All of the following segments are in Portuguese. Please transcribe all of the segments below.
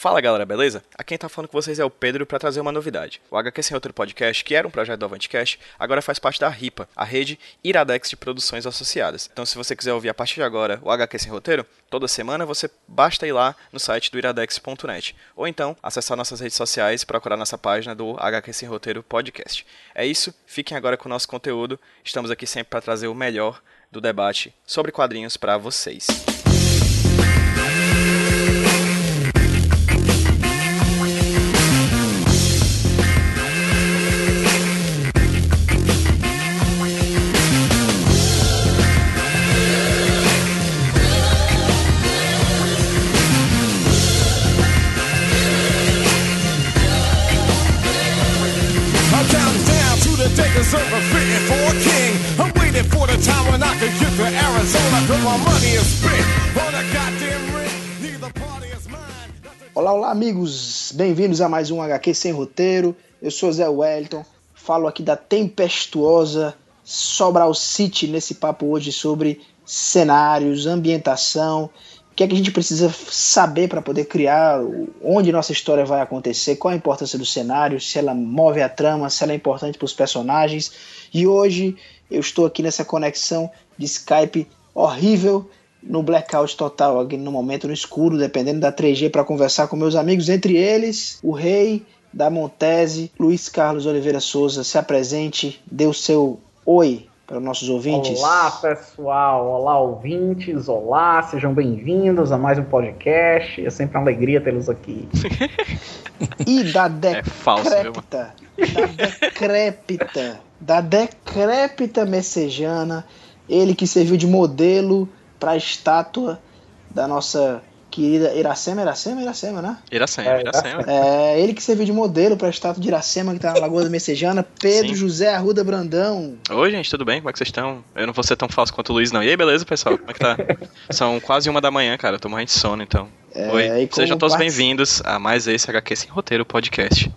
Fala galera, beleza? Aqui quem tá falando com vocês é o Pedro para trazer uma novidade. O HQ Sem Roteiro Podcast, que era um projeto do Avantcast, agora faz parte da RIPA, a rede Iradex de produções associadas. Então se você quiser ouvir a partir de agora o HQ Sem Roteiro, toda semana você basta ir lá no site do iradex.net. Ou então acessar nossas redes sociais e procurar nossa página do HQ Sem Roteiro Podcast. É isso, fiquem agora com o nosso conteúdo. Estamos aqui sempre para trazer o melhor do debate sobre quadrinhos para vocês. Amigos, bem-vindos a mais um HQ Sem Roteiro. Eu sou Zé Wellington, falo aqui da tempestuosa Sobral City nesse papo hoje sobre cenários, ambientação, o que é que a gente precisa saber para poder criar, onde nossa história vai acontecer, qual a importância do cenário, se ela move a trama, se ela é importante para os personagens. E hoje eu estou aqui nessa conexão de Skype horrível no blackout total, aqui no momento no escuro, dependendo da 3G, para conversar com meus amigos, entre eles o rei da Montese, Luiz Carlos Oliveira Souza. Se apresente, dê o seu oi para os nossos ouvintes. Olá, pessoal. Olá, ouvintes. Olá, sejam bem-vindos a mais um podcast. É sempre uma alegria tê-los aqui. e da decrépita, é falso, da decrépita, da decrépita messejana, ele que serviu de modelo para a estátua da nossa querida Iracema, Iracema, Iracema, né? Iracema, é, Iracema. É, ele que serviu de modelo para a estátua de Iracema que tá na Lagoa da Messejana, Pedro Sim. José Arruda Brandão. Oi, gente, tudo bem? Como é que vocês estão? Eu não vou ser tão falso quanto o Luiz, não. E aí, beleza, pessoal? Como é que tá? São quase uma da manhã, cara. Eu tô morrendo de sono, então. É, Oi, sejam todos part... bem-vindos a mais esse HQ Sem Roteiro podcast.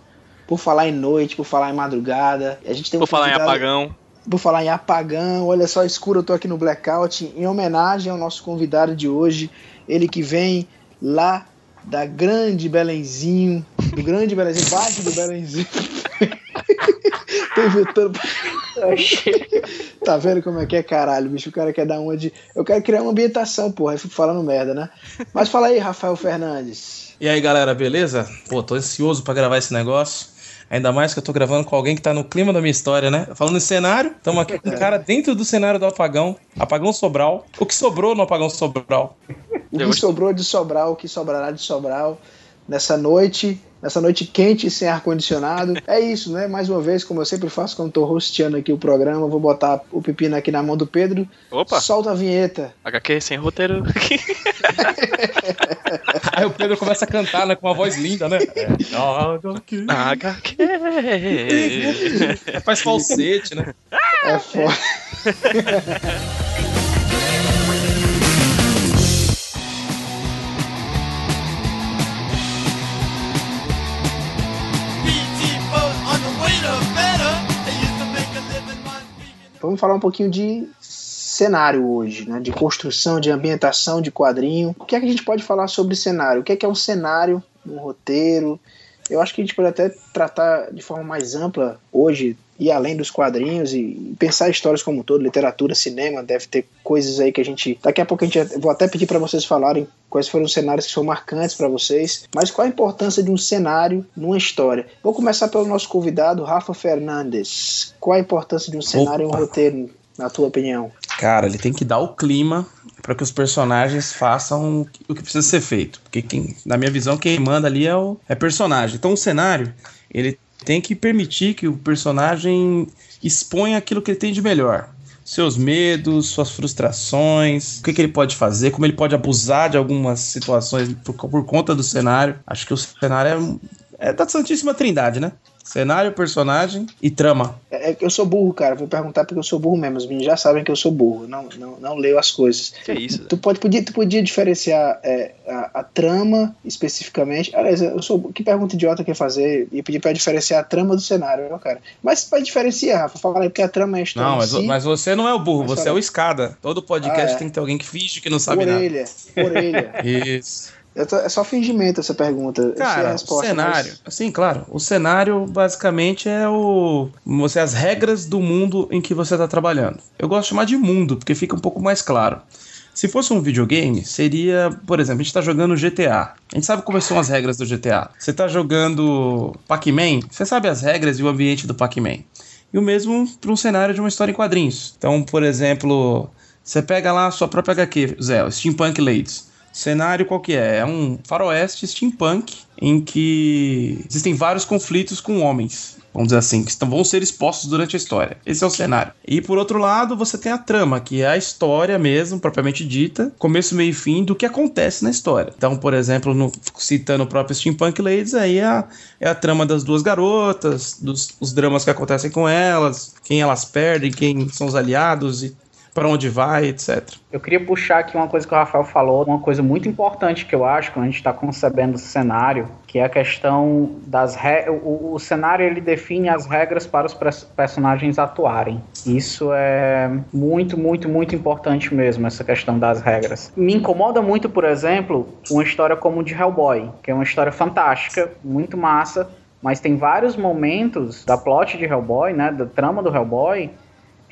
Por falar em noite, por falar em madrugada, a gente tem Por falar em apagão. Por falar em apagão, olha só, escuro, eu tô aqui no blackout, em homenagem ao nosso convidado de hoje, ele que vem lá da grande Belenzinho, do grande Belenzinho, baixo do Belenzinho. Tô inventando. tá vendo como é que é, caralho, bicho? O cara quer dar uma de. Eu quero criar uma ambientação, porra. Eu fico falando merda, né? Mas fala aí, Rafael Fernandes. E aí, galera, beleza? Pô, tô ansioso para gravar esse negócio. Ainda mais que eu tô gravando com alguém que tá no clima da minha história, né? Falando em cenário, estamos aqui com um cara dentro do cenário do apagão. Apagão Sobral. O que sobrou no apagão Sobral? O que sobrou de Sobral, o que sobrará de Sobral nessa noite nessa noite quente sem ar-condicionado. É isso, né? Mais uma vez, como eu sempre faço quando tô hosteando aqui o programa, vou botar o pepino aqui na mão do Pedro. Opa! Solta a vinheta. HQ sem roteiro. Aí o Pedro começa a cantar, né? Com uma voz linda, né? É, HQ. HQ. Faz falsete, né? É foda. Vamos falar um pouquinho de cenário hoje, né? de construção, de ambientação de quadrinho. O que é que a gente pode falar sobre cenário? O que é que é um cenário, um roteiro? Eu acho que a gente pode até tratar de forma mais ampla hoje ir além dos quadrinhos e pensar histórias como um todo, literatura, cinema, deve ter coisas aí que a gente. Daqui a pouco a gente vou até pedir para vocês falarem quais foram os cenários que são marcantes para vocês, mas qual a importância de um cenário numa história. Vou começar pelo nosso convidado, Rafa Fernandes. Qual a importância de um cenário Opa. e um roteiro, na tua opinião? Cara, ele tem que dar o clima para que os personagens façam o que precisa ser feito. Porque quem, na minha visão, quem manda ali é o é personagem. Então o cenário, ele tem que permitir que o personagem exponha aquilo que ele tem de melhor. Seus medos, suas frustrações, o que, que ele pode fazer, como ele pode abusar de algumas situações por, por conta do cenário. Acho que o cenário é, é da Santíssima Trindade, né? Cenário, personagem e trama. É, é que eu sou burro, cara. Vou perguntar porque eu sou burro mesmo. Os meninos já sabem que eu sou burro. Não, não, não leio as coisas. Que isso? Tu, pode, podia, tu podia diferenciar é, a, a, trama especificamente. Aliás, eu sou. Que pergunta idiota quer fazer? E pedir pra diferenciar a trama do cenário, não, cara. Mas pra diferenciar, Rafa, fala aí, porque a trama é a história. Não, mas, si, mas você não é o burro, você é o escada. Todo podcast ah, é. tem que ter alguém que finge que não sabe orelha, nada. Orelha, orelha. Isso. Tô, é só fingimento essa pergunta. Cara, o cenário. Mas... Sim, claro. O cenário basicamente é o. Você, as regras do mundo em que você está trabalhando. Eu gosto de chamar de mundo, porque fica um pouco mais claro. Se fosse um videogame, seria, por exemplo, a gente está jogando GTA. A gente sabe quais são as regras do GTA. Você está jogando Pac-Man, você sabe as regras e o ambiente do Pac-Man. E o mesmo para um cenário de uma história em quadrinhos. Então, por exemplo, você pega lá a sua própria HQ, Zé, Steampunk Ladies cenário qual que é? É um faroeste steampunk em que existem vários conflitos com homens. Vamos dizer assim, que vão ser expostos durante a história. Esse é o cenário. E por outro lado, você tem a trama, que é a história mesmo, propriamente dita, começo, meio e fim do que acontece na história. Então, por exemplo, no, citando o próprio Steampunk Ladies, aí é a, é a trama das duas garotas, dos os dramas que acontecem com elas, quem elas perdem, quem são os aliados e para onde vai, etc. Eu queria puxar aqui uma coisa que o Rafael falou, uma coisa muito importante que eu acho quando a gente está concebendo o cenário, que é a questão das re... o, o cenário ele define as regras para os personagens atuarem. Isso é muito, muito, muito importante mesmo essa questão das regras. Me incomoda muito, por exemplo, uma história como de Hellboy, que é uma história fantástica, muito massa, mas tem vários momentos da plot de Hellboy, né, da trama do Hellboy,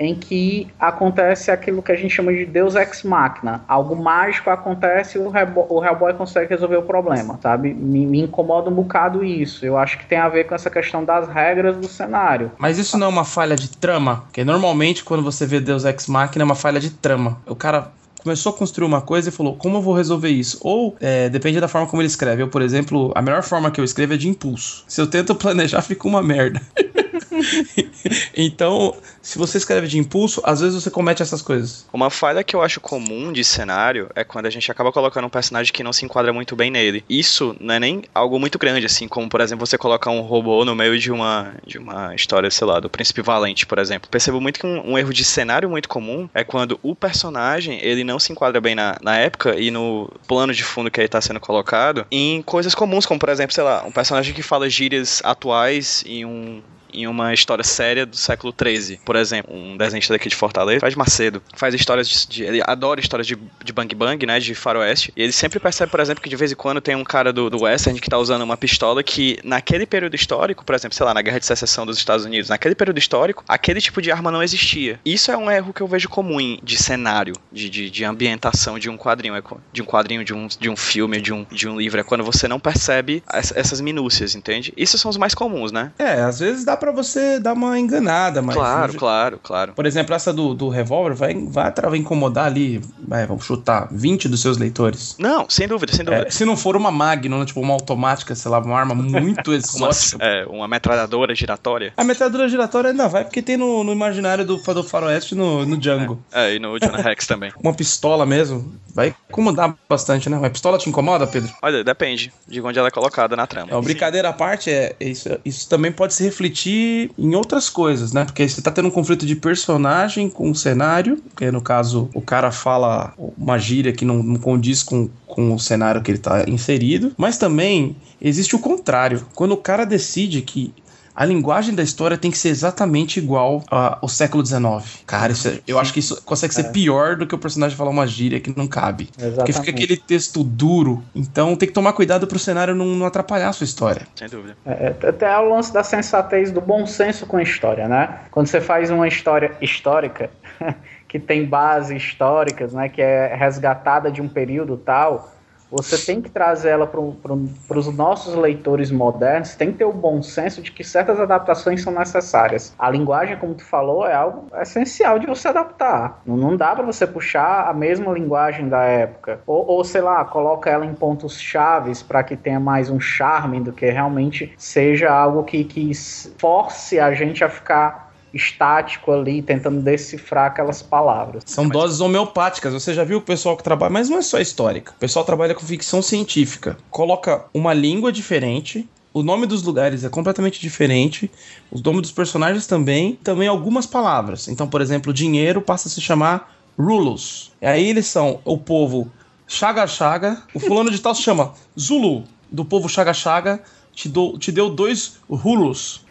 em que acontece aquilo que a gente chama de Deus Ex Machina. Algo mágico acontece e o, Hellboy, o Hellboy consegue resolver o problema, sabe? Me, me, incomoda um bocado isso. Eu acho que tem a ver com essa questão das regras do cenário. Mas isso não é uma falha de trama? Porque normalmente quando você vê Deus Ex Machina é uma falha de trama. O cara começou a construir uma coisa e falou: como eu vou resolver isso? Ou é, depende da forma como ele escreve. Eu, por exemplo, a melhor forma que eu escrevo é de impulso. Se eu tento planejar, fica uma merda. então, se você escreve de impulso, às vezes você comete essas coisas. Uma falha que eu acho comum de cenário é quando a gente acaba colocando um personagem que não se enquadra muito bem nele. Isso não é nem algo muito grande, assim, como por exemplo você colocar um robô no meio de uma, de uma história, sei lá, do Príncipe Valente, por exemplo. Percebo muito que um, um erro de cenário muito comum é quando o personagem ele não se enquadra bem na, na época e no plano de fundo que ele está sendo colocado em coisas comuns, como por exemplo, sei lá, um personagem que fala gírias atuais em um em uma história séria do século XIII. Por exemplo, um desenhista daqui de Fortaleza, Fred Macedo, faz histórias de, de, Ele adora histórias de, de bang bang, né? De faroeste. E ele sempre percebe, por exemplo, que de vez em quando tem um cara do, do Western que tá usando uma pistola que, naquele período histórico, por exemplo, sei lá, na Guerra de Secessão dos Estados Unidos, naquele período histórico, aquele tipo de arma não existia. Isso é um erro que eu vejo comum de cenário, de, de, de ambientação de um quadrinho, é de um quadrinho, de um, de um filme, de um, de um livro. É quando você não percebe essas minúcias, entende? Isso são os mais comuns, né? É, às vezes dá para você dar uma enganada, mas. Claro, claro, claro. Por exemplo, essa do, do revólver vai, vai, vai incomodar ali, vai, vamos chutar, 20 dos seus leitores. Não, sem dúvida, sem dúvida. É, se não for uma Magnum, né, tipo uma automática, sei lá, uma arma muito exótica. uma, é, uma metralhadora giratória. A metralhadora giratória ainda vai, porque tem no, no imaginário do, do Faroeste no, no Django. É, é, e no Jonah Rex também. uma pistola mesmo, vai incomodar bastante, né? Uma pistola te incomoda, Pedro? Olha, depende de onde ela é colocada na trama. É, brincadeira à parte, é, isso, isso também pode se refletir em outras coisas, né? Porque você tá tendo um conflito de personagem com o cenário, que no caso o cara fala uma gíria que não, não condiz com, com o cenário que ele tá inserido, mas também existe o contrário. Quando o cara decide que a linguagem da história tem que ser exatamente igual ao século XIX. Cara, é, eu acho que isso consegue ser é. pior do que o personagem falar uma gíria que não cabe. Exatamente. Porque fica aquele texto duro. Então tem que tomar cuidado pro cenário não, não atrapalhar a sua história. Sem dúvida. É, é até é o lance da sensatez, do bom senso com a história, né? Quando você faz uma história histórica, que tem bases históricas, né? Que é resgatada de um período tal você tem que trazer ela para os nossos leitores modernos, tem que ter o bom senso de que certas adaptações são necessárias. A linguagem, como tu falou, é algo essencial de você adaptar. Não, não dá para você puxar a mesma linguagem da época. Ou, ou sei lá, coloca ela em pontos chaves para que tenha mais um charme do que realmente seja algo que, que force a gente a ficar estático ali, tentando decifrar aquelas palavras. São Mas... doses homeopáticas. Você já viu o pessoal que trabalha, mas não é só histórica. O pessoal trabalha com ficção científica. Coloca uma língua diferente, o nome dos lugares é completamente diferente, os nomes dos personagens também, também algumas palavras. Então, por exemplo, dinheiro passa a se chamar Rulos. E aí eles são o povo Chaga Chaga, o fulano de tal se chama Zulu, do povo Chaga Chaga, te, do, te deu dois rulos.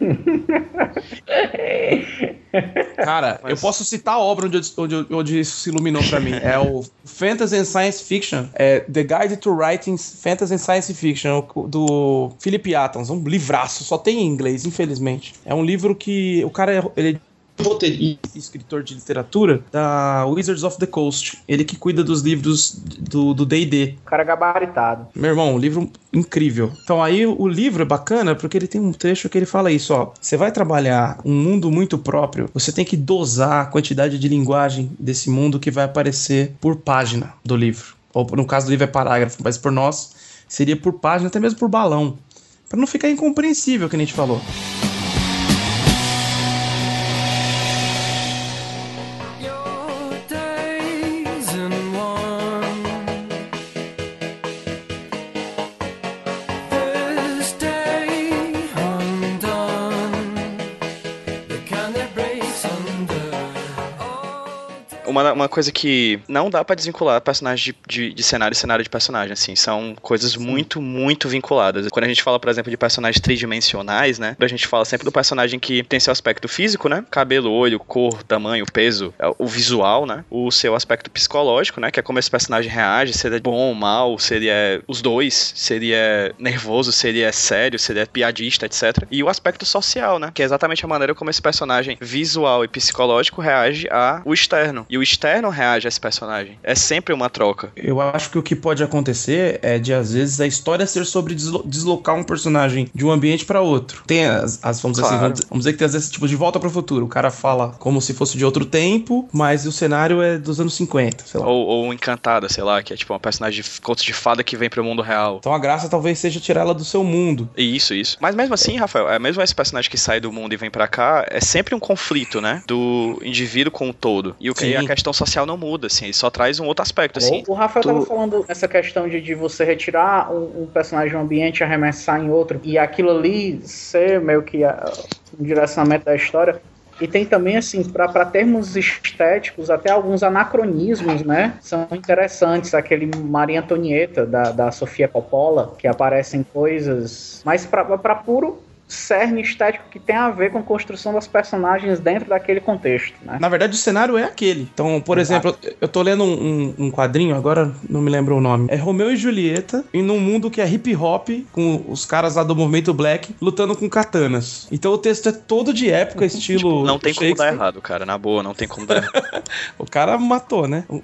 Cara, Mas... eu posso citar a obra onde, onde, onde isso se iluminou para mim. É o Fantasy and Science Fiction, é The Guide to Writing Fantasy and Science Fiction, do Philip Attons, um livraço, só tem em inglês, infelizmente. É um livro que o cara ele roteirista e escritor de literatura da Wizards of the Coast. Ele que cuida dos livros do D&D. Cara gabaritado. Meu irmão, um livro incrível. Então aí o livro é bacana porque ele tem um trecho que ele fala isso, ó. Você vai trabalhar um mundo muito próprio, você tem que dosar a quantidade de linguagem desse mundo que vai aparecer por página do livro. Ou no caso do livro é parágrafo, mas por nós seria por página, até mesmo por balão. para não ficar incompreensível, que a gente falou. Uma, uma coisa que não dá para desvincular personagem de, de, de, cenário e cenário de personagem, assim. São coisas muito, muito vinculadas. Quando a gente fala, por exemplo, de personagens tridimensionais, né? A gente fala sempre do personagem que tem seu aspecto físico, né? Cabelo, olho, cor, tamanho, peso, é, o visual, né? O seu aspecto psicológico, né? Que é como esse personagem reage, se ele é bom ou mal, se ele é os dois, se ele é nervoso, se ele é sério, se ele é piadista, etc. E o aspecto social, né? Que é exatamente a maneira como esse personagem visual e psicológico reage ao externo. E o externo reage a esse personagem. É sempre uma troca. Eu acho que o que pode acontecer é de, às vezes, a história ser sobre deslo deslocar um personagem de um ambiente para outro. Tem as, as vamos, claro. dizer assim, vamos, dizer que tem às vezes tipo de volta para o futuro. O cara fala como se fosse de outro tempo, mas o cenário é dos anos 50, sei lá. Ou, ou Encantada, sei lá, que é tipo uma personagem de contos de fada que vem pro mundo real. Então a graça talvez seja tirar ela do seu mundo. Isso, isso. Mas mesmo assim, Rafael, é mesmo esse personagem que sai do mundo e vem para cá, é sempre um conflito, né? Do indivíduo com o todo. E o que a questão social não muda, assim, ele só traz um outro aspecto, assim. O Rafael tu... tava falando essa questão de, de você retirar um, um personagem de um ambiente e arremessar em outro, e aquilo ali ser meio que a, um direcionamento da história. E tem também, assim, para termos estéticos, até alguns anacronismos, né? São interessantes. Aquele Maria Antonieta, da, da Sofia Coppola, que aparecem coisas. Mas para puro cerne estético que tem a ver com a construção das personagens dentro daquele contexto. Né? Na verdade, o cenário é aquele. Então, por Exato. exemplo, eu tô lendo um, um, quadrinho, agora não me lembro o nome. É Romeu e Julieta em um mundo que é hip hop, com os caras lá do movimento black lutando com katanas. Então o texto é todo de época, estilo. Tipo, não tem como dar errado, cara. Na boa, não tem como dar errado. o cara matou, né? O, o,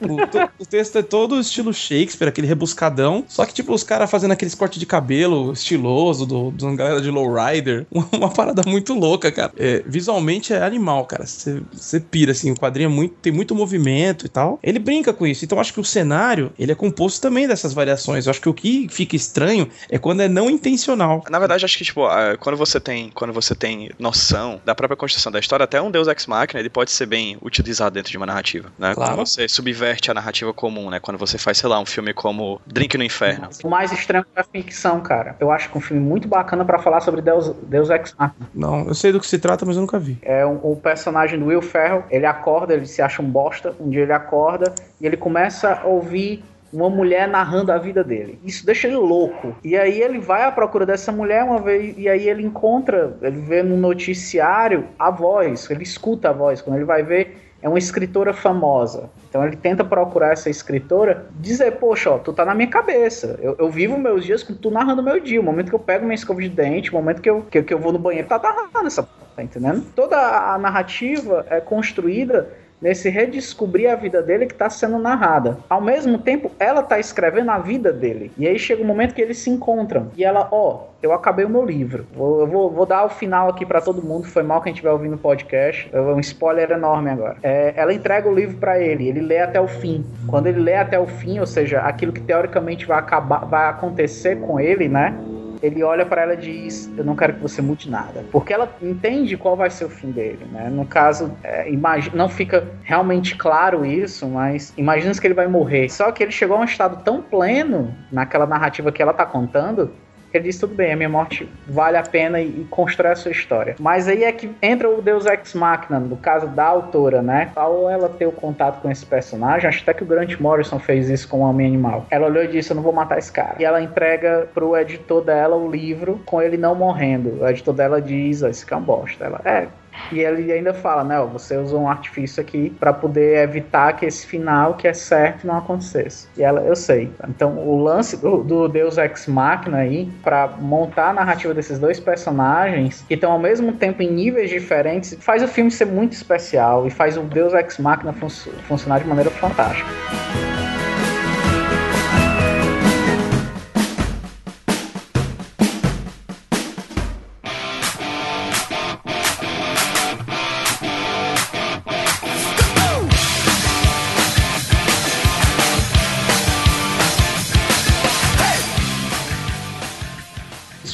o, texto é todo estilo Shakespeare, aquele rebuscadão. Só que, tipo, os caras fazendo aqueles cortes de cabelo estiloso do, do galera de Lowrider Uma parada muito louca, cara. É, visualmente é animal, cara. Você pira, assim, o quadrinho é muito, tem muito movimento e tal. Ele brinca com isso. Então acho que o cenário, ele é composto também dessas variações. Eu acho que o que fica estranho é quando é não intencional. Na verdade, acho que, tipo, quando você tem, quando você tem noção da própria construção da história, até um Deus Ex Machina, ele pode ser bem utilizado dentro de uma narrativa, né? Claro. Quando você subverte a narrativa comum, né? Quando você faz, sei lá, um filme como Drink no Inferno. O mais estranho é a ficção, cara. Eu acho que é um filme muito bacana para falar sobre Deus, Deus Ex Machina. Não, eu sei do que se trata, mas eu nunca vi. É um, o personagem do Will Ferrell, ele acorda, ele se acha um bosta, um dia ele acorda e ele começa a ouvir uma mulher narrando a vida dele. Isso deixa ele louco. E aí ele vai à procura dessa mulher uma vez e aí ele encontra, ele vê no noticiário a voz, ele escuta a voz. Quando ele vai ver, é uma escritora famosa. Então ele tenta procurar essa escritora, dizer, poxa, ó, tu tá na minha cabeça. Eu, eu vivo meus dias com tu narrando meu dia. O momento que eu pego minha escova de dente, o momento que eu, que, que eu vou no banheiro, tá narrando essa. Tá entendendo? Toda a narrativa é construída nesse redescobrir a vida dele que está sendo narrada. Ao mesmo tempo, ela está escrevendo a vida dele. E aí chega um momento que eles se encontram. E ela, ó, oh, eu acabei o meu livro. Eu vou, vou dar o final aqui para todo mundo. Foi mal quem estiver ouvindo o podcast. É um spoiler enorme agora. É, ela entrega o livro para ele. Ele lê até o fim. Quando ele lê até o fim, ou seja, aquilo que teoricamente vai acabar, vai acontecer com ele, né? Ele olha para ela e diz: Eu não quero que você mude nada. Porque ela entende qual vai ser o fim dele, né? No caso, é, imagina, não fica realmente claro isso, mas imagina que ele vai morrer. Só que ele chegou a um estado tão pleno naquela narrativa que ela tá contando Ele diz, tudo bem, a minha morte vale a pena e, e constrói a sua história. Mas aí é que entra o Deus Ex Machina, no caso da autora, né? Ao ela ter o contato com esse personagem, acho até que o Grant Morrison fez isso com o Homem Animal. Ela olhou e disse, eu não vou matar esse cara. E ela entrega pro editor dela o livro com ele não morrendo. O editor dela diz, esse cara é um bosta. Ela, é, e ele ainda fala, né? Ó, você usou um artifício aqui para poder evitar que esse final que é certo não acontecesse. E ela, eu sei. Então, o lance do, do Deus Ex Machina aí, para montar a narrativa desses dois personagens, que estão ao mesmo tempo em níveis diferentes, faz o filme ser muito especial e faz o Deus Ex Machina fun funcionar de maneira fantástica.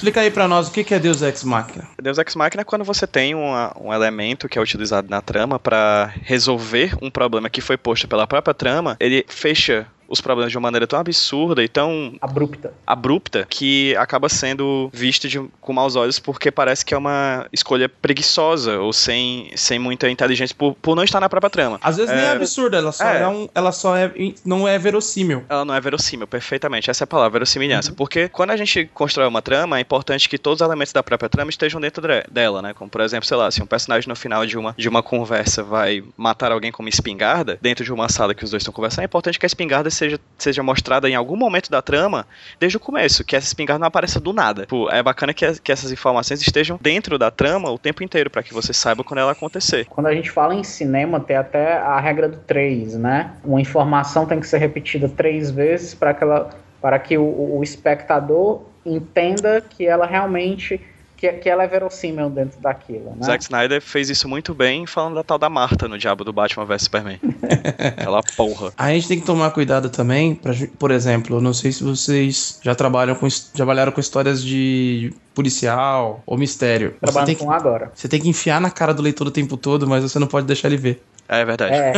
Explica aí para nós o que é Deus Ex Machina. Deus Ex Machina é quando você tem uma, um elemento que é utilizado na trama para resolver um problema que foi posto pela própria trama, ele fecha os problemas de uma maneira tão absurda e tão abrupta, abrupta que acaba sendo visto de, com maus olhos porque parece que é uma escolha preguiçosa ou sem, sem muita inteligência por, por não estar na própria trama. Às vezes é, nem é absurda, ela só, é, é um, ela só é, não é verossímil. Ela não é verossímil, perfeitamente. Essa é a palavra, verossimilhança. Uhum. Porque quando a gente constrói uma trama, é importante que todos os elementos da própria trama estejam dentro dela, né? Como, por exemplo, sei lá, se um personagem no final de uma, de uma conversa vai matar alguém com uma espingarda, dentro de uma sala que os dois estão conversando, é importante que a espingarda seja, seja mostrada em algum momento da trama desde o começo, que essa espingarda não apareça do nada. Pô, é bacana que, que essas informações estejam dentro da trama o tempo inteiro, para que você saiba quando ela acontecer. Quando a gente fala em cinema, tem até a regra do 3, né? Uma informação tem que ser repetida três vezes para que, ela, para que o, o espectador entenda que ela realmente que, que ela é verossímil dentro daquilo. Né? Zack Snyder fez isso muito bem falando da tal da Marta no Diabo do Batman vs Superman. ela porra. A gente tem que tomar cuidado também, pra, por exemplo, não sei se vocês já trabalham com, já trabalharam com histórias de policial ou mistério. Trabalhando com agora. Você tem que enfiar na cara do leitor o tempo todo, mas você não pode deixar ele ver. É verdade. É,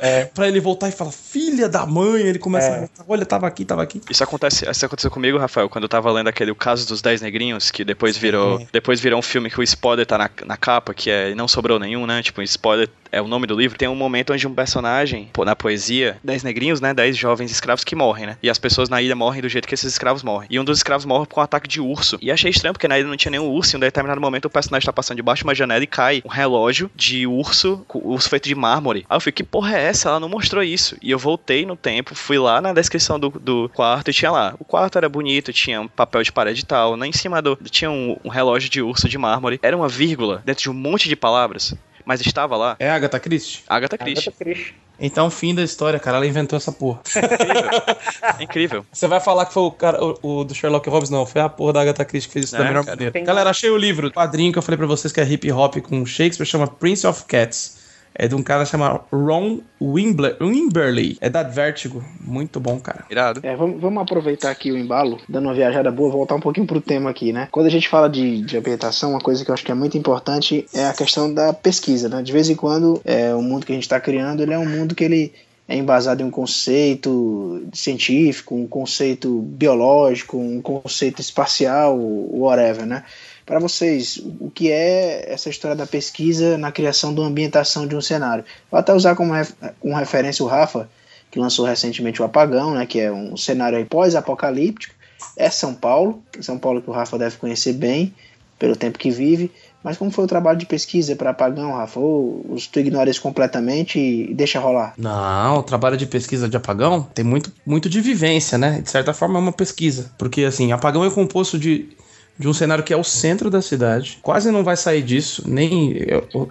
é, é. pra ele voltar e falar, filha da mãe, ele começa é. a voltar, olha, tava aqui, tava aqui. Isso acontece, isso aconteceu comigo, Rafael, quando eu tava lendo aquele O Caso dos Dez Negrinhos, que depois virou, depois virou um filme que o spoiler tá na, na capa, que é Não Sobrou Nenhum, né? Tipo, o spoiler é o nome do livro, tem um momento onde um personagem, pô, na poesia, dez negrinhos, né, dez jovens escravos que morrem, né, e as pessoas na ilha morrem do jeito que esses escravos morrem. E um dos escravos morre com um ataque de urso. E achei estranho, porque na ilha não tinha nenhum urso, e em um determinado momento o personagem tá passando debaixo de uma janela e cai um relógio de urso, urso feito de mármore. Aí eu fiquei, que porra é essa? Ela não mostrou isso. E eu voltei no tempo, fui lá na descrição do, do quarto e tinha lá. O quarto era bonito, tinha um papel de parede e tal. Lá em cima do, tinha um, um relógio de urso de mármore. Era uma vírgula dentro de um monte de palavras mas estava lá. É Agatha Christie? Agatha Christie. Agatha Christie. Então, fim da história, cara. Ela inventou essa porra. Incrível. Incrível. Você vai falar que foi o cara o, o, do Sherlock Holmes, não. Foi a porra da Agatha Christie que fez isso é, da melhor cara. maneira. Galera, achei o livro, o quadrinho que eu falei pra vocês que é hip hop com Shakespeare, chama Prince of Cats. É de um cara chamado Ron Wimberley. É da Vertigo. Muito bom, cara. Irado. É, vamos, vamos aproveitar aqui o embalo, dando uma viajada boa, voltar um pouquinho pro tema aqui, né? Quando a gente fala de, de ambientação, uma coisa que eu acho que é muito importante é a questão da pesquisa, né? De vez em quando, é, o mundo que a gente está criando, ele é um mundo que ele é embasado em um conceito científico, um conceito biológico, um conceito espacial, whatever, né? Para vocês o que é essa história da pesquisa na criação de uma ambientação de um cenário. Vou até usar como, ref, como referência o Rafa, que lançou recentemente o Apagão, né, que é um cenário pós-apocalíptico. É São Paulo, São Paulo que o Rafa deve conhecer bem, pelo tempo que vive. Mas como foi o trabalho de pesquisa para Apagão, Rafa? Ou tu ignora isso completamente e deixa rolar? Não, o trabalho de pesquisa de Apagão tem muito, muito de vivência, né? De certa forma é uma pesquisa. Porque, assim, Apagão é composto de de um cenário que é o centro da cidade. Quase não vai sair disso, nem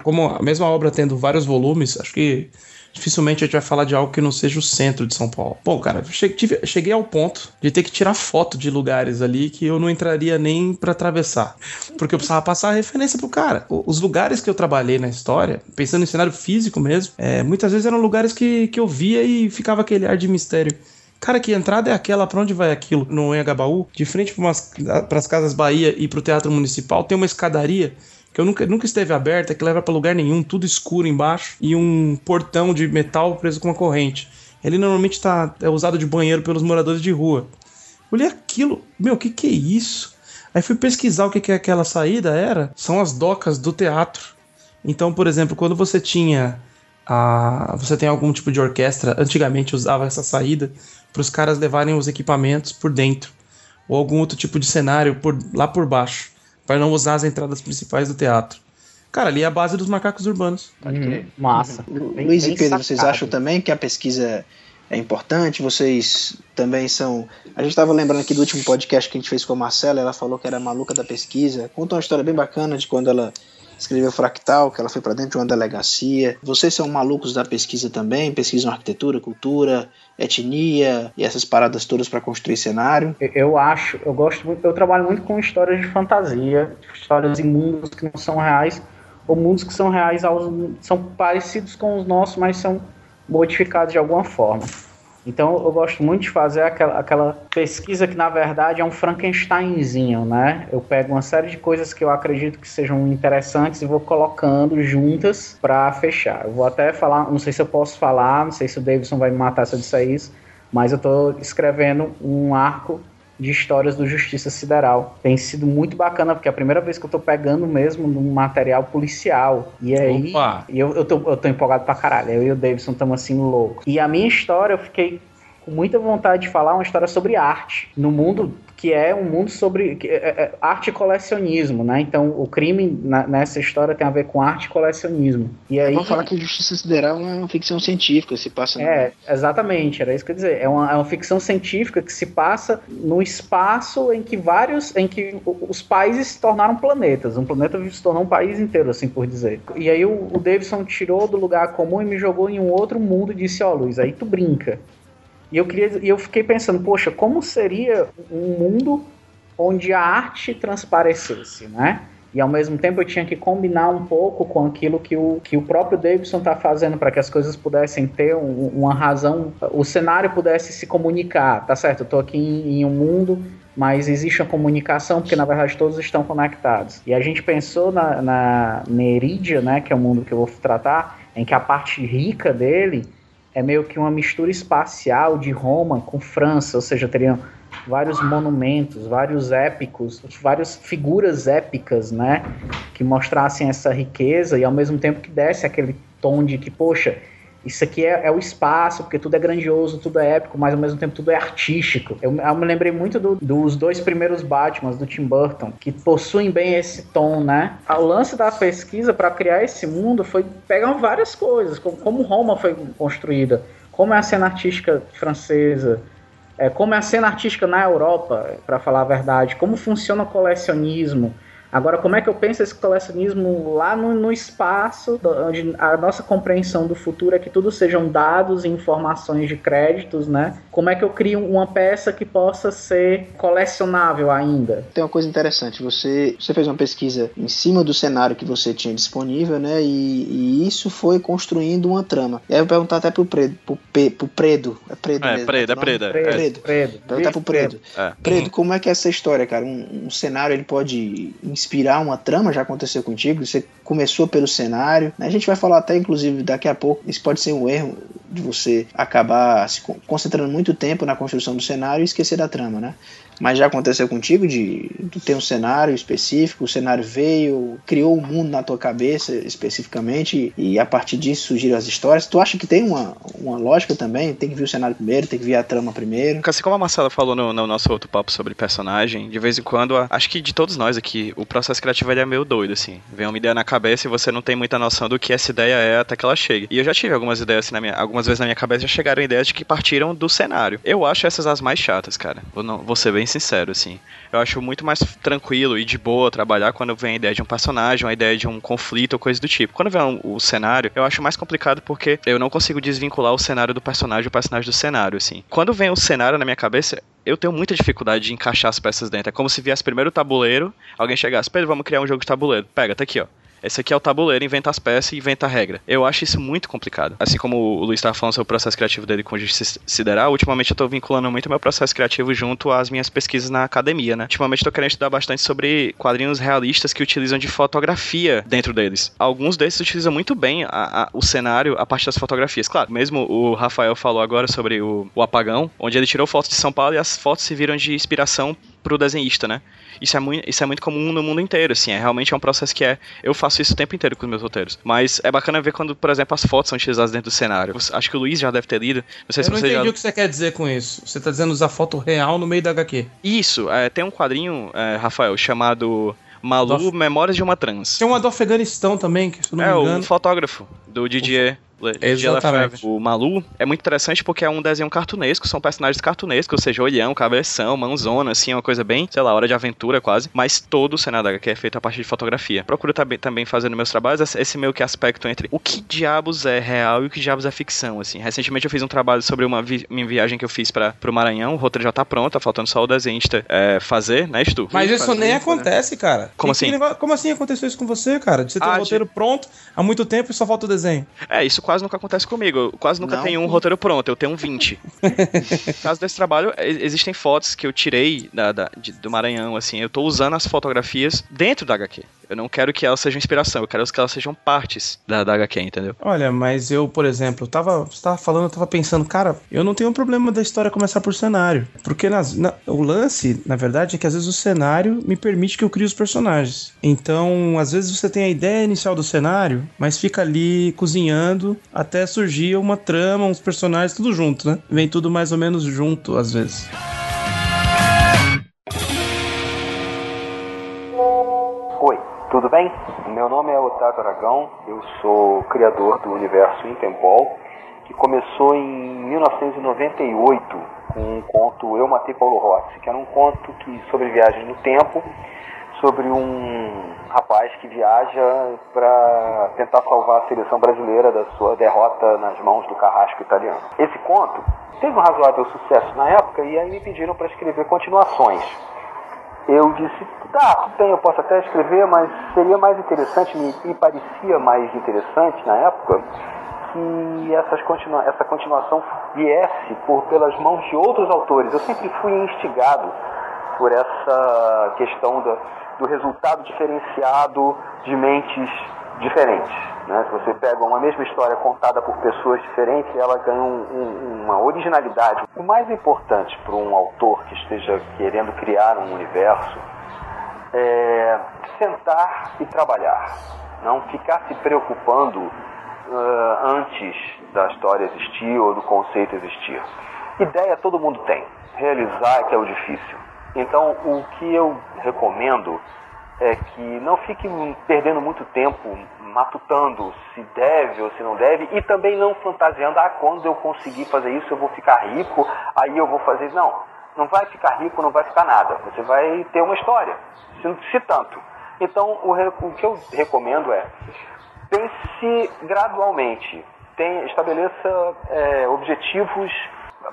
como a mesma obra tendo vários volumes, acho que dificilmente a gente vai falar de algo que não seja o centro de São Paulo. Bom, cara, cheguei, ao ponto de ter que tirar foto de lugares ali que eu não entraria nem para atravessar, porque eu precisava passar a referência pro cara. Os lugares que eu trabalhei na história, pensando em cenário físico mesmo, é, muitas vezes eram lugares que, que eu via e ficava aquele ar de mistério. Cara, que entrada é aquela? Pra onde vai aquilo? No Engabaú? De frente para as Casas Bahia e pro Teatro Municipal, tem uma escadaria que eu nunca, nunca esteve aberta, que leva para lugar nenhum, tudo escuro embaixo e um portão de metal preso com uma corrente. Ele normalmente tá, é usado de banheiro pelos moradores de rua. Olhei aquilo, meu, o que que é isso? Aí fui pesquisar o que que aquela saída era. São as docas do teatro. Então, por exemplo, quando você tinha a, você tem algum tipo de orquestra, antigamente usava essa saída para os caras levarem os equipamentos por dentro ou algum outro tipo de cenário por, lá por baixo, para não usar as entradas principais do teatro. Cara, ali é a base dos macacos urbanos. Uhum, massa. Bem, Luiz e Pedro, vocês acham também que a pesquisa é importante? Vocês também são. A gente estava lembrando aqui do último podcast que a gente fez com a Marcela, ela falou que era maluca da pesquisa. Conta uma história bem bacana de quando ela escreveu Fractal, que ela foi para dentro de uma delegacia. Vocês são malucos da pesquisa também? Pesquisam arquitetura, cultura, etnia e essas paradas todas para construir cenário? Eu acho, eu gosto muito, eu trabalho muito com histórias de fantasia, histórias em mundos que não são reais, ou mundos que são reais, são parecidos com os nossos, mas são modificados de alguma forma. Então eu gosto muito de fazer aquela, aquela pesquisa que na verdade é um Frankensteinzinho, né? Eu pego uma série de coisas que eu acredito que sejam interessantes e vou colocando juntas para fechar. Eu vou até falar, não sei se eu posso falar, não sei se o Davidson vai me matar se eu disser isso, mas eu estou escrevendo um arco de histórias do Justiça Sideral. Tem sido muito bacana, porque é a primeira vez que eu tô pegando mesmo num material policial. E aí, e eu, eu, tô, eu tô empolgado pra caralho. Eu e o Davidson estamos assim loucos. E a minha história, eu fiquei com muita vontade de falar uma história sobre arte. No mundo que é um mundo sobre é, é, arte e colecionismo, né? Então o crime na, nessa história tem a ver com arte e colecionismo. E aí vamos falar que Justiça Sideral é uma ficção científica, se passa. É, no... exatamente, era isso que eu ia dizer. É uma, é uma ficção científica que se passa no espaço em que vários, em que os países se tornaram planetas. Um planeta se tornou um país inteiro, assim por dizer. E aí o, o Davidson tirou do lugar comum e me jogou em um outro mundo e disse: ó, oh, Luiz, aí tu brinca. E eu, queria, e eu fiquei pensando, poxa, como seria um mundo onde a arte transparecesse, né? E ao mesmo tempo eu tinha que combinar um pouco com aquilo que o, que o próprio Davidson está fazendo para que as coisas pudessem ter um, uma razão, o cenário pudesse se comunicar, tá certo? Eu estou aqui em, em um mundo mas existe a comunicação, porque na verdade todos estão conectados. E a gente pensou na, na né, que é o mundo que eu vou tratar, em que a parte rica dele é meio que uma mistura espacial de Roma com França, ou seja, teriam vários monumentos, vários épicos, várias figuras épicas, né, que mostrassem essa riqueza e ao mesmo tempo que desse aquele tom de que, poxa, isso aqui é, é, o espaço, porque tudo é grandioso, tudo é épico, mas ao mesmo tempo tudo é artístico. Eu, eu me lembrei muito do, dos dois primeiros Batmans do Tim Burton, que possuem bem esse tom, né? O lance da pesquisa para criar esse mundo foi pegar várias coisas, como, como Roma foi construída, como é a cena artística francesa, é, como é a cena artística na Europa, para falar a verdade, como funciona o colecionismo, Agora, como é que eu penso esse colecionismo lá no, no espaço, onde a nossa compreensão do futuro é que tudo sejam dados e informações de créditos, né? Como é que eu crio uma peça que possa ser colecionável ainda? Tem uma coisa interessante, você, você fez uma pesquisa em cima do cenário que você tinha disponível, né? E, e isso foi construindo uma trama. E aí eu perguntar até pro Predo, pro, Pe, pro Predo, é Predo É, mesmo, Predo, é Predo. Predo, Predo. Predo. Perguntar pro Predo. É. Predo, como é que é essa história, cara? Um, um cenário, ele pode inspirar uma trama, já aconteceu contigo, você começou pelo cenário. Né? A gente vai falar até, inclusive, daqui a pouco, isso pode ser um erro de você acabar se concentrando muito tempo na construção do cenário e esquecer da trama, né? Mas já aconteceu contigo de, ter um cenário específico, o cenário veio, criou o um mundo na tua cabeça especificamente e a partir disso surgiram as histórias. Tu acha que tem uma, uma lógica também? Tem que vir o cenário primeiro, tem que vir a trama primeiro? Assim como a Marcela falou no, no nosso outro papo sobre personagem, de vez em quando, acho que de todos nós aqui, o processo criativo é meio doido, assim. Vem uma ideia na cabeça e você não tem muita noção do que essa ideia é até que ela chegue. E eu já tive algumas ideias assim na minha, algumas vezes na minha cabeça já chegaram ideias de que partiram do cenário. Eu acho essas as mais chatas, cara. Vou, não, vou ser bem bem sincero, assim. Eu acho muito mais tranquilo e de boa trabalhar quando vem a ideia de um personagem, a ideia de um conflito ou coisa do tipo. Quando vem um, o cenário, eu acho mais complicado porque eu não consigo desvincular o cenário do personagem o personagem do cenário, assim. Quando vem o cenário na minha cabeça, eu tenho muita dificuldade de encaixar as peças dentro. É como se viesse primeiro o tabuleiro, alguém chegasse, Pedro, vamos criar um jogo de tabuleiro. Pega, tá aqui, ó Esse aqui é o tabuleiro, inventa as peças e inventa a regra. Eu acho isso muito complicado. Assim como o Luiz estava falando sobre o processo criativo dele com justiça sideral, ultimamente eu tô vinculando muito meu processo criativo junto às minhas pesquisas na academia, né? Ultimamente tô querendo estudar bastante sobre quadrinhos realistas que utilizam de fotografia dentro deles. Alguns desses utilizam muito bem a, a, o cenário a partir das fotografias. Claro, mesmo o Rafael falou agora sobre o, o apagão, onde ele tirou fotos de São Paulo e as fotos se viram de inspiração pro desenhista, né? Isso é muito, isso é muito comum no mundo inteiro, assim. É realmente é um processo que é. Eu faço isso o tempo inteiro com os meus roteiros. Mas é bacana ver quando, por exemplo, as fotos são utilizadas dentro do cenário. Acho que o Luiz já deve ter lido. Não sei eu se não você entendi já. o que você quer dizer com isso. Você tá dizendo usar foto real no meio da HQ. Isso, é, tem um quadrinho, é, Rafael, chamado Malu Do- Memórias de uma Trans. Tem uma do Afeganistão também, que se eu não É, me engano. fotógrafo do Didier. Le- Didier Exatamente. O Malu é muito interessante porque é um desenho cartunesco, são personagens cartunescos, ou seja, olhão, cabeção, mãozona, assim, é uma coisa bem, sei lá, hora de aventura quase, mas todo o cenário da HQ é feito a partir de fotografia. Procuro também fazer nos meus trabalhos esse- meio que aspecto entre o que diabos é real e o que diabos é ficção, assim. Recentemente eu fiz um trabalho sobre uma vi minha viagem que eu fiz para pro Maranhão, o roteiro já tá pronto, tá faltando só o desenhista é, fazer, né, Stu? Mas isso Fazer, nem né? acontece, cara. Como assim? negócio- como assim aconteceu isso com você, cara? De você ter Ah, um de- roteiro pronto há muito tempo e só falta o desenho. É, isso quase nunca acontece comigo. Eu quase nunca Não. tenho um roteiro pronto, eu tenho um 20. no caso desse trabalho, existem fotos que eu tirei da, da- de- do Maranhão, assim. Eu tô usando as fotografias dentro da HQ. Eu não quero que elas sejam inspiração, eu quero que elas sejam partes da, da HQ, entendeu? Olha, mas eu, por exemplo, tava, você tava falando, eu tava pensando, cara, eu não tenho problema da história começar por cenário. Porque nas- na- o lance, na verdade, é que às vezes o cenário me permite que eu crie os personagens. Então, às vezes você tem a ideia inicial do cenário, mas fica ali cozinhando até surgir uma trama, uns personagens, tudo junto, né? Vem tudo mais ou menos junto, às vezes. Oi, tudo bem? Meu nome é Otávio Aragão, eu sou criador do universo Interpol, que começou em 1998 com um conto Eu Matei Paulo Rossi, que era um conto que sobre viagem no tempo, sobre um rapaz que viaja para tentar salvar a seleção brasileira da sua derrota nas mãos do carrasco italiano. Esse conto teve um razoável sucesso na época e aí me pediram para escrever continuações eu disse, tá, bem, eu posso até escrever, mas seria mais interessante, me, me parecia mais interessante na época, que essas continua, essa continuação viesse por, pelas mãos de outros autores. Eu sempre fui instigado por essa questão da, do resultado diferenciado de mentes diferentes. Né? Se você pega uma mesma história contada por pessoas diferentes, ela ganha um- um- uma originalidade. O mais importante para um autor que esteja querendo criar um universo é sentar e trabalhar. Não ficar se preocupando ah, antes da história existir ou do conceito existir. Ideia todo mundo tem, realizar é que é o difícil. Então, o que eu recomendo é que não fique perdendo muito tempo matutando se deve ou se não deve e também não fantasiando, ah, quando eu conseguir fazer isso eu vou ficar rico, aí eu vou fazer. Não, não vai ficar rico, não vai ficar nada. Você vai ter uma história, se, se tanto. Então, o, o que eu recomendo é pense gradualmente, tem, estabeleça é, objetivos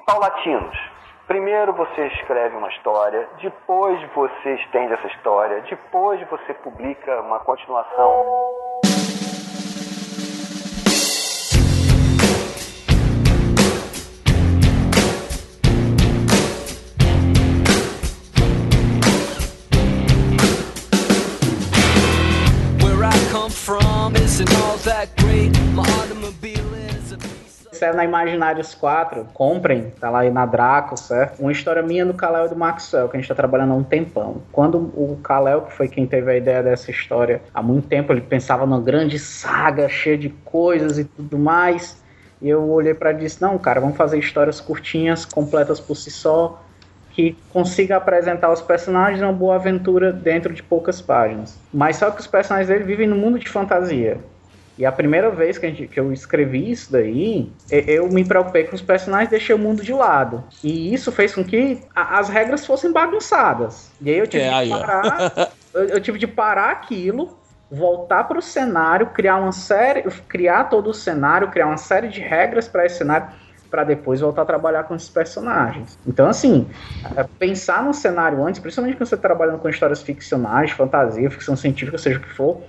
paulatinos. Primeiro você escreve uma história, depois você estende essa história, depois você publica uma continuação. Where I come from isn't all that great. My automobile Saiu na Imaginários 4, comprem, tá lá na Draco, certo? Uma história minha do Kalel e do Maxwell, que a gente tá trabalhando há um tempão. Quando o Kalel, que foi quem teve a ideia dessa história há muito tempo, ele pensava numa grande saga cheia de coisas e tudo mais. E eu olhei pra ele e disse: Não, cara, vamos fazer histórias curtinhas, completas por si só, que consiga apresentar os personagens numa boa aventura dentro de poucas páginas. Mas só que os personagens dele vivem no mundo de fantasia. E a primeira vez que, gente- que eu escrevi isso daí, eu me preocupei com os personagens e deixei o mundo de lado. E isso fez com que a- as regras fossem bagunçadas. E aí eu tive É, de parar. eu, eu tive de parar aquilo, voltar para o cenário, criar uma série, criar todo o cenário, criar uma série de regras para esse cenário, para depois voltar a trabalhar com esses personagens. Então, assim, é, pensar no cenário antes, principalmente quando você está trabalhando com histórias ficcionais, fantasia, ficção científica, seja o que for,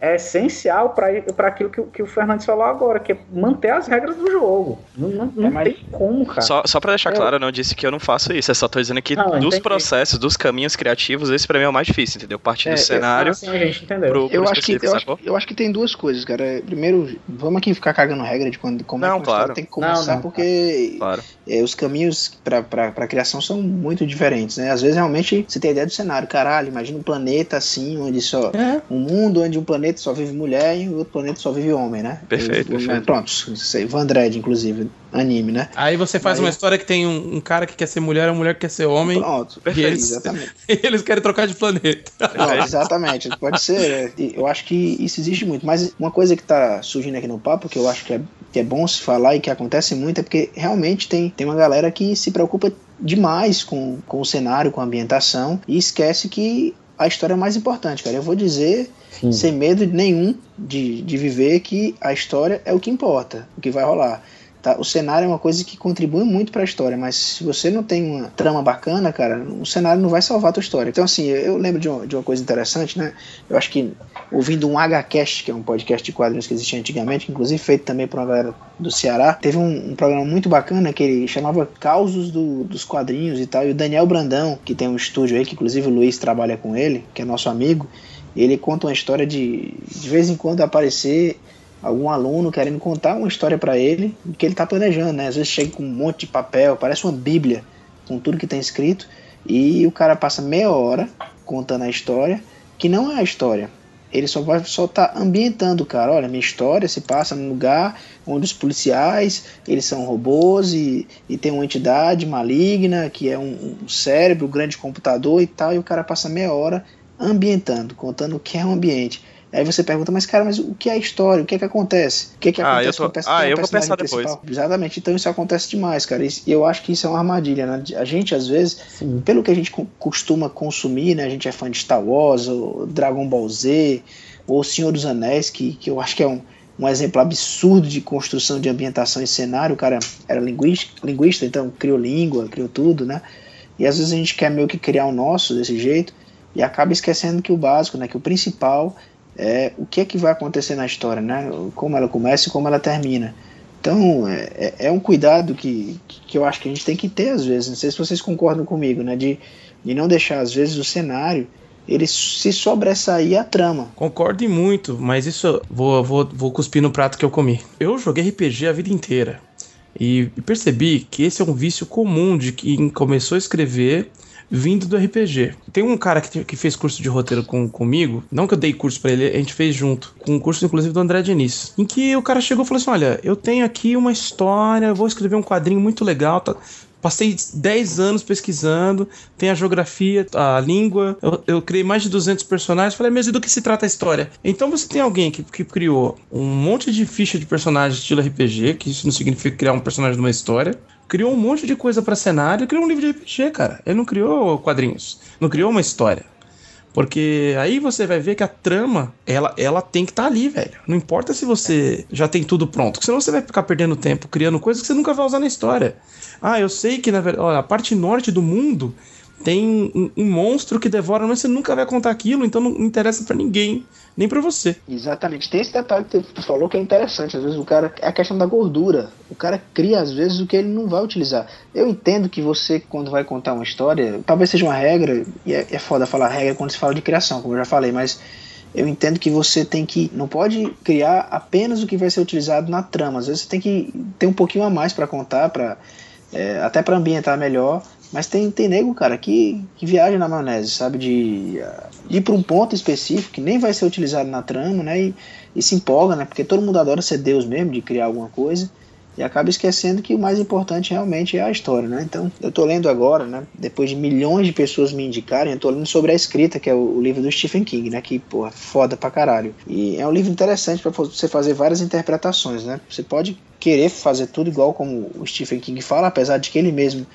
é essencial para aquilo que, que o Fernandes falou agora, que é manter as regras do jogo. Não, não, não É, mas- tem como, cara. Só, só pra deixar Eu- claro, eu não disse que eu não faço isso. Eu só tô dizendo que Não, dos entendi. processos, dos caminhos criativos, esse pra mim é o mais difícil, entendeu? Partir É, do cenário Assim a gente entendeu. pro, pro Eu acho, que, eu, acho, eu acho que tem duas coisas, cara. Primeiro, vamos aqui ficar cagando regra de quando como é Não, história claro. tem que começar, Não, não, porque Claro. é, os caminhos pra criação são muito diferentes, né? Às vezes, realmente, você tem a ideia do cenário. Caralho, imagina um planeta assim, onde só... É. Um mundo onde um planeta só vive mulher e o outro planeta só vive homem, né? Perfeito, perfeito. Pronto, Van Dredd, inclusive, anime, né? Aí você faz Aí- uma história que tem um, um cara que quer ser mulher, uma mulher que quer ser homem, Pronto, Perfeito. exatamente. e eles querem trocar de planeta. Não, exatamente, pode ser. é, e Eu acho que isso existe muito. Mas uma coisa que tá surgindo aqui no papo, que eu acho que é, que é bom se falar e que acontece muito, é porque realmente tem, tem uma galera que se preocupa demais com, com o cenário, com a ambientação, e esquece que a história é mais importante, cara. Eu vou dizer, Sim. sem medo nenhum de, de viver, que a história é o que importa, o que vai rolar. Tá? O cenário é uma coisa que contribui muito para a história, mas se você não tem uma trama bacana, cara, o cenário não vai salvar a tua história. Então, assim, eu lembro de uma, de uma coisa interessante, né? Eu acho que ouvindo um HCast, que é um podcast de quadrinhos que existia antigamente, inclusive feito também por uma galera do Ceará, teve um, um programa muito bacana que ele chamava Causos do- dos Quadrinhos e tal, e o Daniel Brandão, que tem um estúdio aí, que inclusive o Luiz trabalha com ele, que é nosso amigo, ele conta uma história de de vez em quando aparecer algum aluno querendo contar uma história para ele que ele está planejando, né? Às vezes chega com um monte de papel, parece uma bíblia com tudo que tem escrito e o cara passa meia hora contando a história que não é a história. Ele só vai só tá ambientando o cara. Olha, minha história se passa num lugar onde os policiais eles são robôs e, e tem uma entidade maligna que é um, um cérebro, um grande computador e tal. E o cara passa meia hora ambientando, contando o que é o ambiente. Aí você pergunta, mas cara, mas o que é a história? O que é que acontece? O que é que Ah, acontece eu tô- com o perso- ah, eu vou personagem pensar depois. principal? Exatamente, então isso acontece demais, cara. E eu acho que isso é uma armadilha, né? A gente, às vezes, Sim. pelo que a gente co- costuma consumir, né? A gente é fã de Star Wars, ou Dragon Ball Z, ou Senhor dos Anéis, que, que eu acho que é um, um exemplo absurdo de construção de ambientação e cenário. O cara era linguista, linguista, então criou língua, criou tudo, né? E às vezes a gente quer meio que criar o nosso desse jeito e acaba esquecendo que o básico, né? Que o principal é o que é que vai acontecer na história, né? Como ela começa e como ela termina. Então, é, é- é um cuidado que, que eu acho que a gente tem que ter às vezes. Não sei se vocês concordam comigo, né? De, de não deixar, às vezes, o cenário ele se sobressair à trama. Concordo muito, mas isso vou, vou, vou cuspir no prato que eu comi. Eu joguei RPG a vida inteira e percebi que esse é um vício comum de quem começou a escrever vindo do RPG. Tem um cara que, que fez curso de roteiro com, comigo, não que eu dei curso pra ele, a gente fez junto, com um curso inclusive do André Diniz, em que o cara chegou e falou assim: Olha, eu tenho aqui uma história, vou escrever um quadrinho muito legal, tá? Passei 10 anos pesquisando, tem a geografia, a língua, eu, eu criei mais de 200 personagens. Falei, mas e do que se trata a história? Então você tem alguém que, que criou um monte de ficha de personagens estilo RPG, que isso não significa criar um personagem numa história, criou um monte de coisa pra cenário, criou um livro de RPG, cara. Ele não criou quadrinhos, não criou uma história. Porque aí você vai ver que a trama, ela, ela tem que estar ali, velho. Não importa se você já tem tudo pronto, senão você vai ficar perdendo tempo criando coisas que você nunca vai usar na história. Ah, eu sei que na verdade, a parte norte do mundo tem um, um monstro que devora, mas você nunca vai contar aquilo, então não interessa pra ninguém, nem pra você. Exatamente. Tem esse detalhe que tu falou que é interessante. Às vezes o cara. É a questão da gordura. O cara cria, às vezes, o que ele não vai utilizar. Eu entendo que você, quando vai contar uma história, talvez seja uma regra, e é, é foda falar regra quando se fala de criação, como eu já falei, mas eu entendo que você tem que. Não pode criar apenas o que vai ser utilizado na trama. Às vezes você tem que ter um pouquinho a mais pra contar, pra, é, até pra ambientar melhor. Mas tem, tem nego, cara, que, que viaja na maionese, sabe? De, de ir pra um ponto específico que nem vai ser utilizado na trama, né? E, e se empolga, né? Porque todo mundo adora ser Deus mesmo, de criar alguma coisa. E acaba esquecendo que o mais importante realmente é a história, né? Então, eu tô lendo agora, né? Depois de milhões de pessoas me indicarem, eu tô lendo sobre a escrita, que é o, livro do Stephen King, né? Que, porra, foda pra caralho. E é um livro interessante para você fazer várias interpretações, né? Você pode querer fazer tudo igual como o Stephen King fala, apesar de que ele mesmo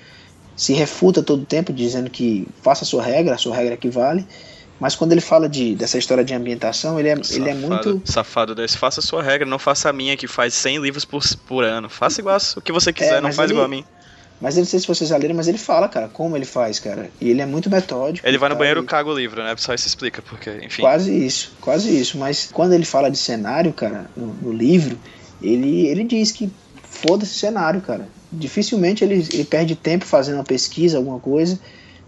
se refuta todo o tempo dizendo que faça a sua regra, a sua regra que vale. Mas quando ele fala de, dessa história de ambientação, ele é, ele é muito. Safado desse, faça a sua regra, não faça a minha que faz 100 livros por, por ano. Faça igual o que você quiser, É, não faz ele- igual a mim. Mas eu não sei se vocês já leram, mas ele fala, cara, como ele faz, cara. E ele é muito metódico. Ele vai no banheiro, e- caga o livro, né? Só isso explica, porque, enfim. Quase isso, quase isso. Mas quando ele fala de cenário, cara, no, no livro, ele, ele diz que foda-se o cenário, cara. Dificilmente ele, ele perde tempo fazendo uma pesquisa, alguma coisa.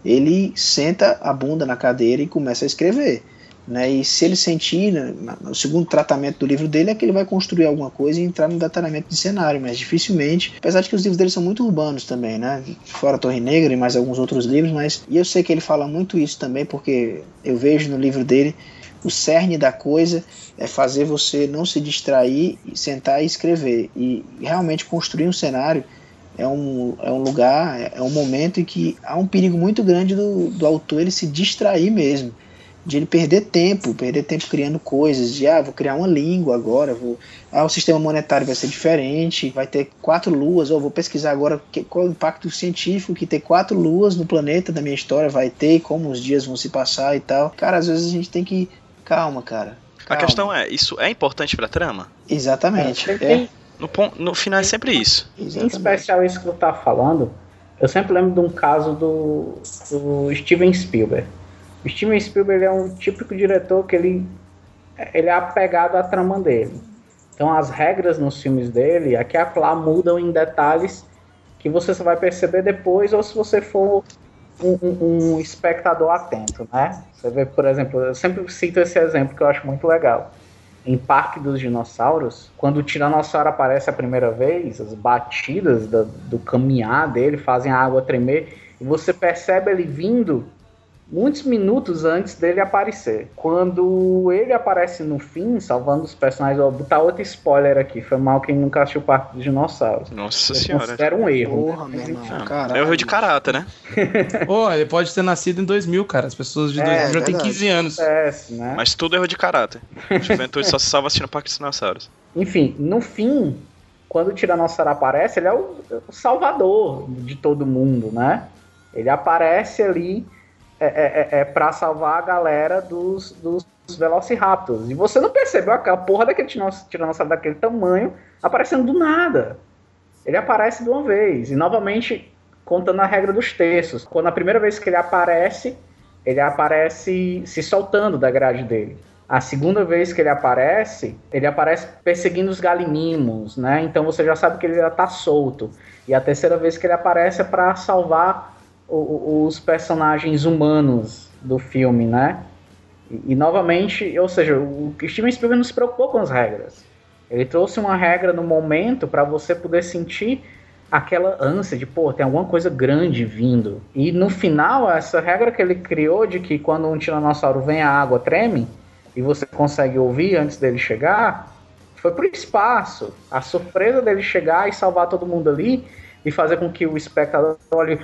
Ele senta a bunda na cadeira e começa a escrever. Né? E se ele sentir, né, no segundo tratamento do livro dele, é que ele vai construir alguma coisa e entrar no detalhamento de cenário, mas dificilmente, apesar de que os livros dele são muito urbanos também, né? Fora Torre Negra e mais alguns outros livros, mas e eu sei que ele fala muito isso também, porque eu vejo no livro dele o cerne da coisa é fazer você não se distrair, e sentar e escrever. E realmente construir um cenário é um, é um lugar, é um momento em que há um perigo muito grande do, do autor ele se distrair mesmo. De ele perder tempo, perder tempo criando coisas, de ah, vou criar uma língua agora, vou, ah, o sistema monetário vai ser diferente, vai ter quatro luas, ou vou pesquisar agora que, qual é o impacto científico que ter quatro luas no planeta da minha história vai ter, como os dias vão se passar e tal. Cara, às vezes a gente tem que. Calma, cara. A calma. questão é, isso é importante pra trama? Exatamente. É, tem- No, no final é sempre isso. Em exatamente. especial isso que tu tá falando, eu sempre lembro de um caso do, do Steven Spielberg. O Steven Spielberg é um típico diretor que ele, ele é apegado à trama dele. Então as regras nos filmes dele, aqui e acolá mudam em detalhes que você só vai perceber depois ou se você for um, um- espectador atento, né? Você vê, por exemplo, eu sempre cito esse exemplo que eu acho muito legal. Em Parque dos Dinossauros, quando o Tiranossauro aparece a primeira vez, as batidas da- do caminhar dele fazem a água tremer e você percebe ele vindo muitos minutos antes dele aparecer. Quando ele aparece no fim, salvando os personagens, vou botar outro spoiler aqui, foi mal quem nunca assistiu o Parque dos Dinossauros. Nossa Eu senhora. considero um erro. Porra, meu irmão. Ah, Caralho. é o erro de caráter, né? Pô, ele pode ter nascido em 2000, cara. As pessoas de É, 2000 já têm verdade. 15 anos. Acontece, né? Mas tudo é erro de caráter. Juventude só se salva assistindo Parque dos Dinossauros. Enfim, no fim, quando o Tiranossauro aparece, ele é o, o salvador de todo mundo, né? Ele aparece ali é, é, é, para salvar a galera dos, dos Velociraptors. E você não percebeu aquela porra daquele tiranos- Tiranossauro daquele tamanho aparecendo do nada. Ele aparece de uma vez. E novamente, contando a regra dos terços. Quando a primeira vez que ele aparece, ele aparece se soltando da grade dele. A segunda vez que ele aparece, ele aparece perseguindo os galimimos, né? Então você já sabe que ele já tá solto. E a terceira vez que ele aparece é para salvar os personagens humanos do filme, né? E, e, novamente, ou seja, o Steven Spielberg não se preocupou com as regras. Ele trouxe uma regra no momento para você poder sentir aquela ânsia de, pô, tem alguma coisa grande vindo. E no final, essa regra que ele criou de que quando um tiranossauro vem, a água treme, e você consegue ouvir antes dele chegar, foi pro espaço. A surpresa dele chegar e salvar todo mundo ali, e fazer com que o espectador olhe.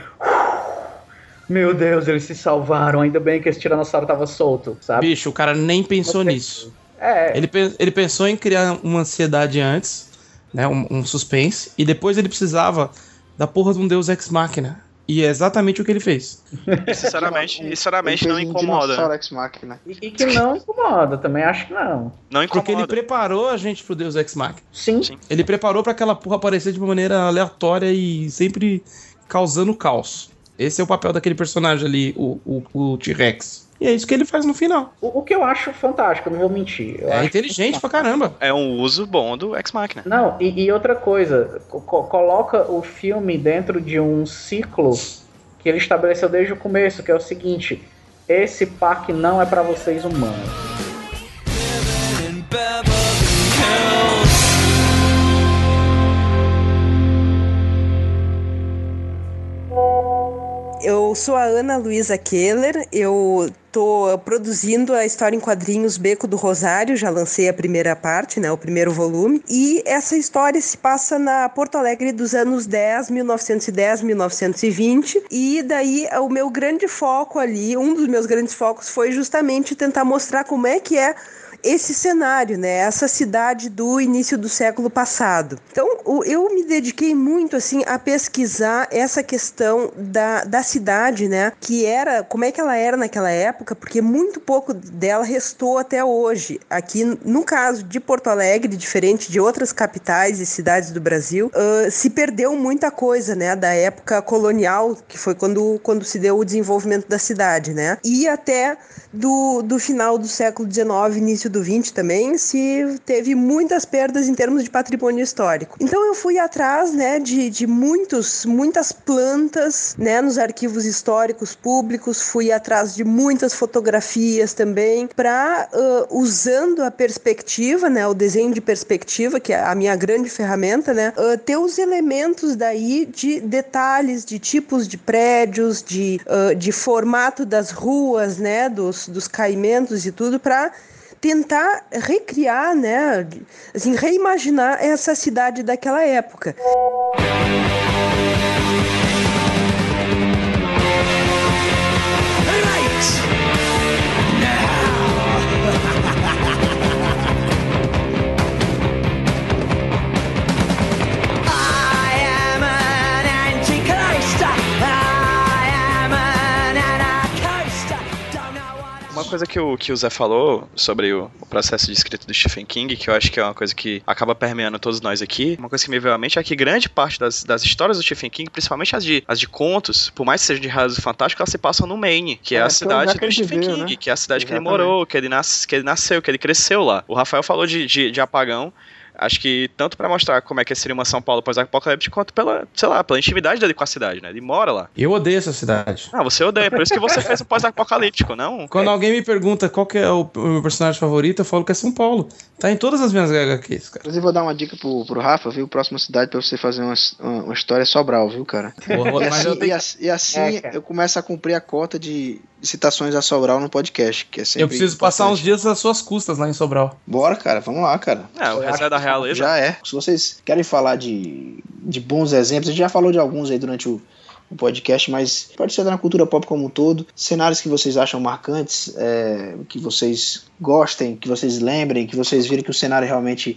Meu Deus, eles se salvaram. Ainda bem que esse tiranossauro tava solto, sabe? Bicho, o cara nem pensou Você- nisso. É, Ele, ele pensou em criar uma ansiedade antes, né? Um, um suspense, e depois ele precisava da porra de um Deus Ex Machina. E é exatamente o que ele fez. E sinceramente, e sinceramente não um incomoda. dinossauro ex machina. e, e que não incomoda, também acho que não. Não Porque ele incomoda. preparou a gente pro Deus Ex Machina. Sim, Sim. Ele preparou pra aquela porra aparecer de uma maneira aleatória e sempre causando caos. Esse é o papel daquele personagem ali, o, o, o T-Rex. E é isso que ele faz no final. O, o que eu acho fantástico, eu não vou mentir. Eu É acho inteligente pra caramba. É um uso bom do Ex Machina. Não, e, e outra coisa, co- co- coloca o filme dentro de um ciclo que ele estabeleceu desde o começo, que é o seguinte: esse parque não é pra vocês humanos. Sou a Ana Luísa Keller, eu tô produzindo a história em quadrinhos Beco do Rosário, já lancei a primeira parte, né, o primeiro volume, e essa história se passa na Porto Alegre dos anos 10, 1910, 1920, e daí o meu grande foco ali, um dos meus grandes focos foi justamente tentar mostrar como é que é esse cenário, né? Essa cidade do início do século passado. Então, eu me dediquei muito assim a pesquisar essa questão da, da cidade, né? Que era, como é que ela era naquela época, porque muito pouco dela restou até hoje. Aqui, no caso de Porto Alegre, diferente de outras capitais e cidades do Brasil, uh, se perdeu muita coisa, né? Da época colonial, que foi quando, quando se deu o desenvolvimento da cidade, né? E até do, do final do século XIX, início do XX também, se teve muitas perdas em termos de patrimônio histórico. Então eu fui atrás, né, de, de muitos, muitas plantas, né, nos arquivos históricos públicos, fui atrás de muitas fotografias também, para uh, usando a perspectiva, né, o desenho de perspectiva, que é a minha grande ferramenta, né, uh, ter os elementos daí de detalhes, de tipos de prédios, de, uh, de formato das ruas, né, dos, dos caimentos e tudo, para tentar recriar, né, assim, reimaginar essa cidade daquela época. Coisa que o, que o Zé falou sobre o, o, processo de escrita do Stephen King, que eu acho que é uma coisa que acaba permeando todos nós aqui, uma coisa que me veio à mente é que grande parte das, das histórias do Stephen King, principalmente as de, as de contos, por mais que sejam de raso fantástico, elas se passam no Maine, que é, é a cidade do Stephen King, né? que é a cidade Exatamente. que ele morou, que ele, nas, que ele nasceu, que ele cresceu lá. O Rafael falou de, de, de apagão, Acho que tanto para mostrar como é que seria uma São Paulo pós-apocalíptica, quanto pela, sei lá, pela intimidade dele com a cidade, né? Ele mora lá. Eu odeio essa cidade. Ah, você odeia, por isso que você fez o pós-apocalíptico, não? Quando é. alguém me pergunta qual que é o, meu personagem favorito, eu falo que é São Paulo. Tá em todas as minhas HQs, cara. Inclusive, vou dar uma dica pro, pro Rafa, viu? Próxima cidade pra você fazer uma, uma história Sobral, viu, cara? Porra, e, assim, tenho... e, assim é, eu começo a cumprir a cota de citações a Sobral no podcast, que é sempre Eu preciso importante. passar uns dias às suas custas lá em Sobral. Bora, cara, vamos lá, cara. É, o resto é da realeza. Já é. Se vocês querem falar de, de bons exemplos, a gente já falou de alguns aí durante o, o podcast, mas pode ser na cultura pop como um todo. Cenários que vocês acham marcantes, é, que vocês gostem, que vocês lembrem, que vocês viram que o cenário realmente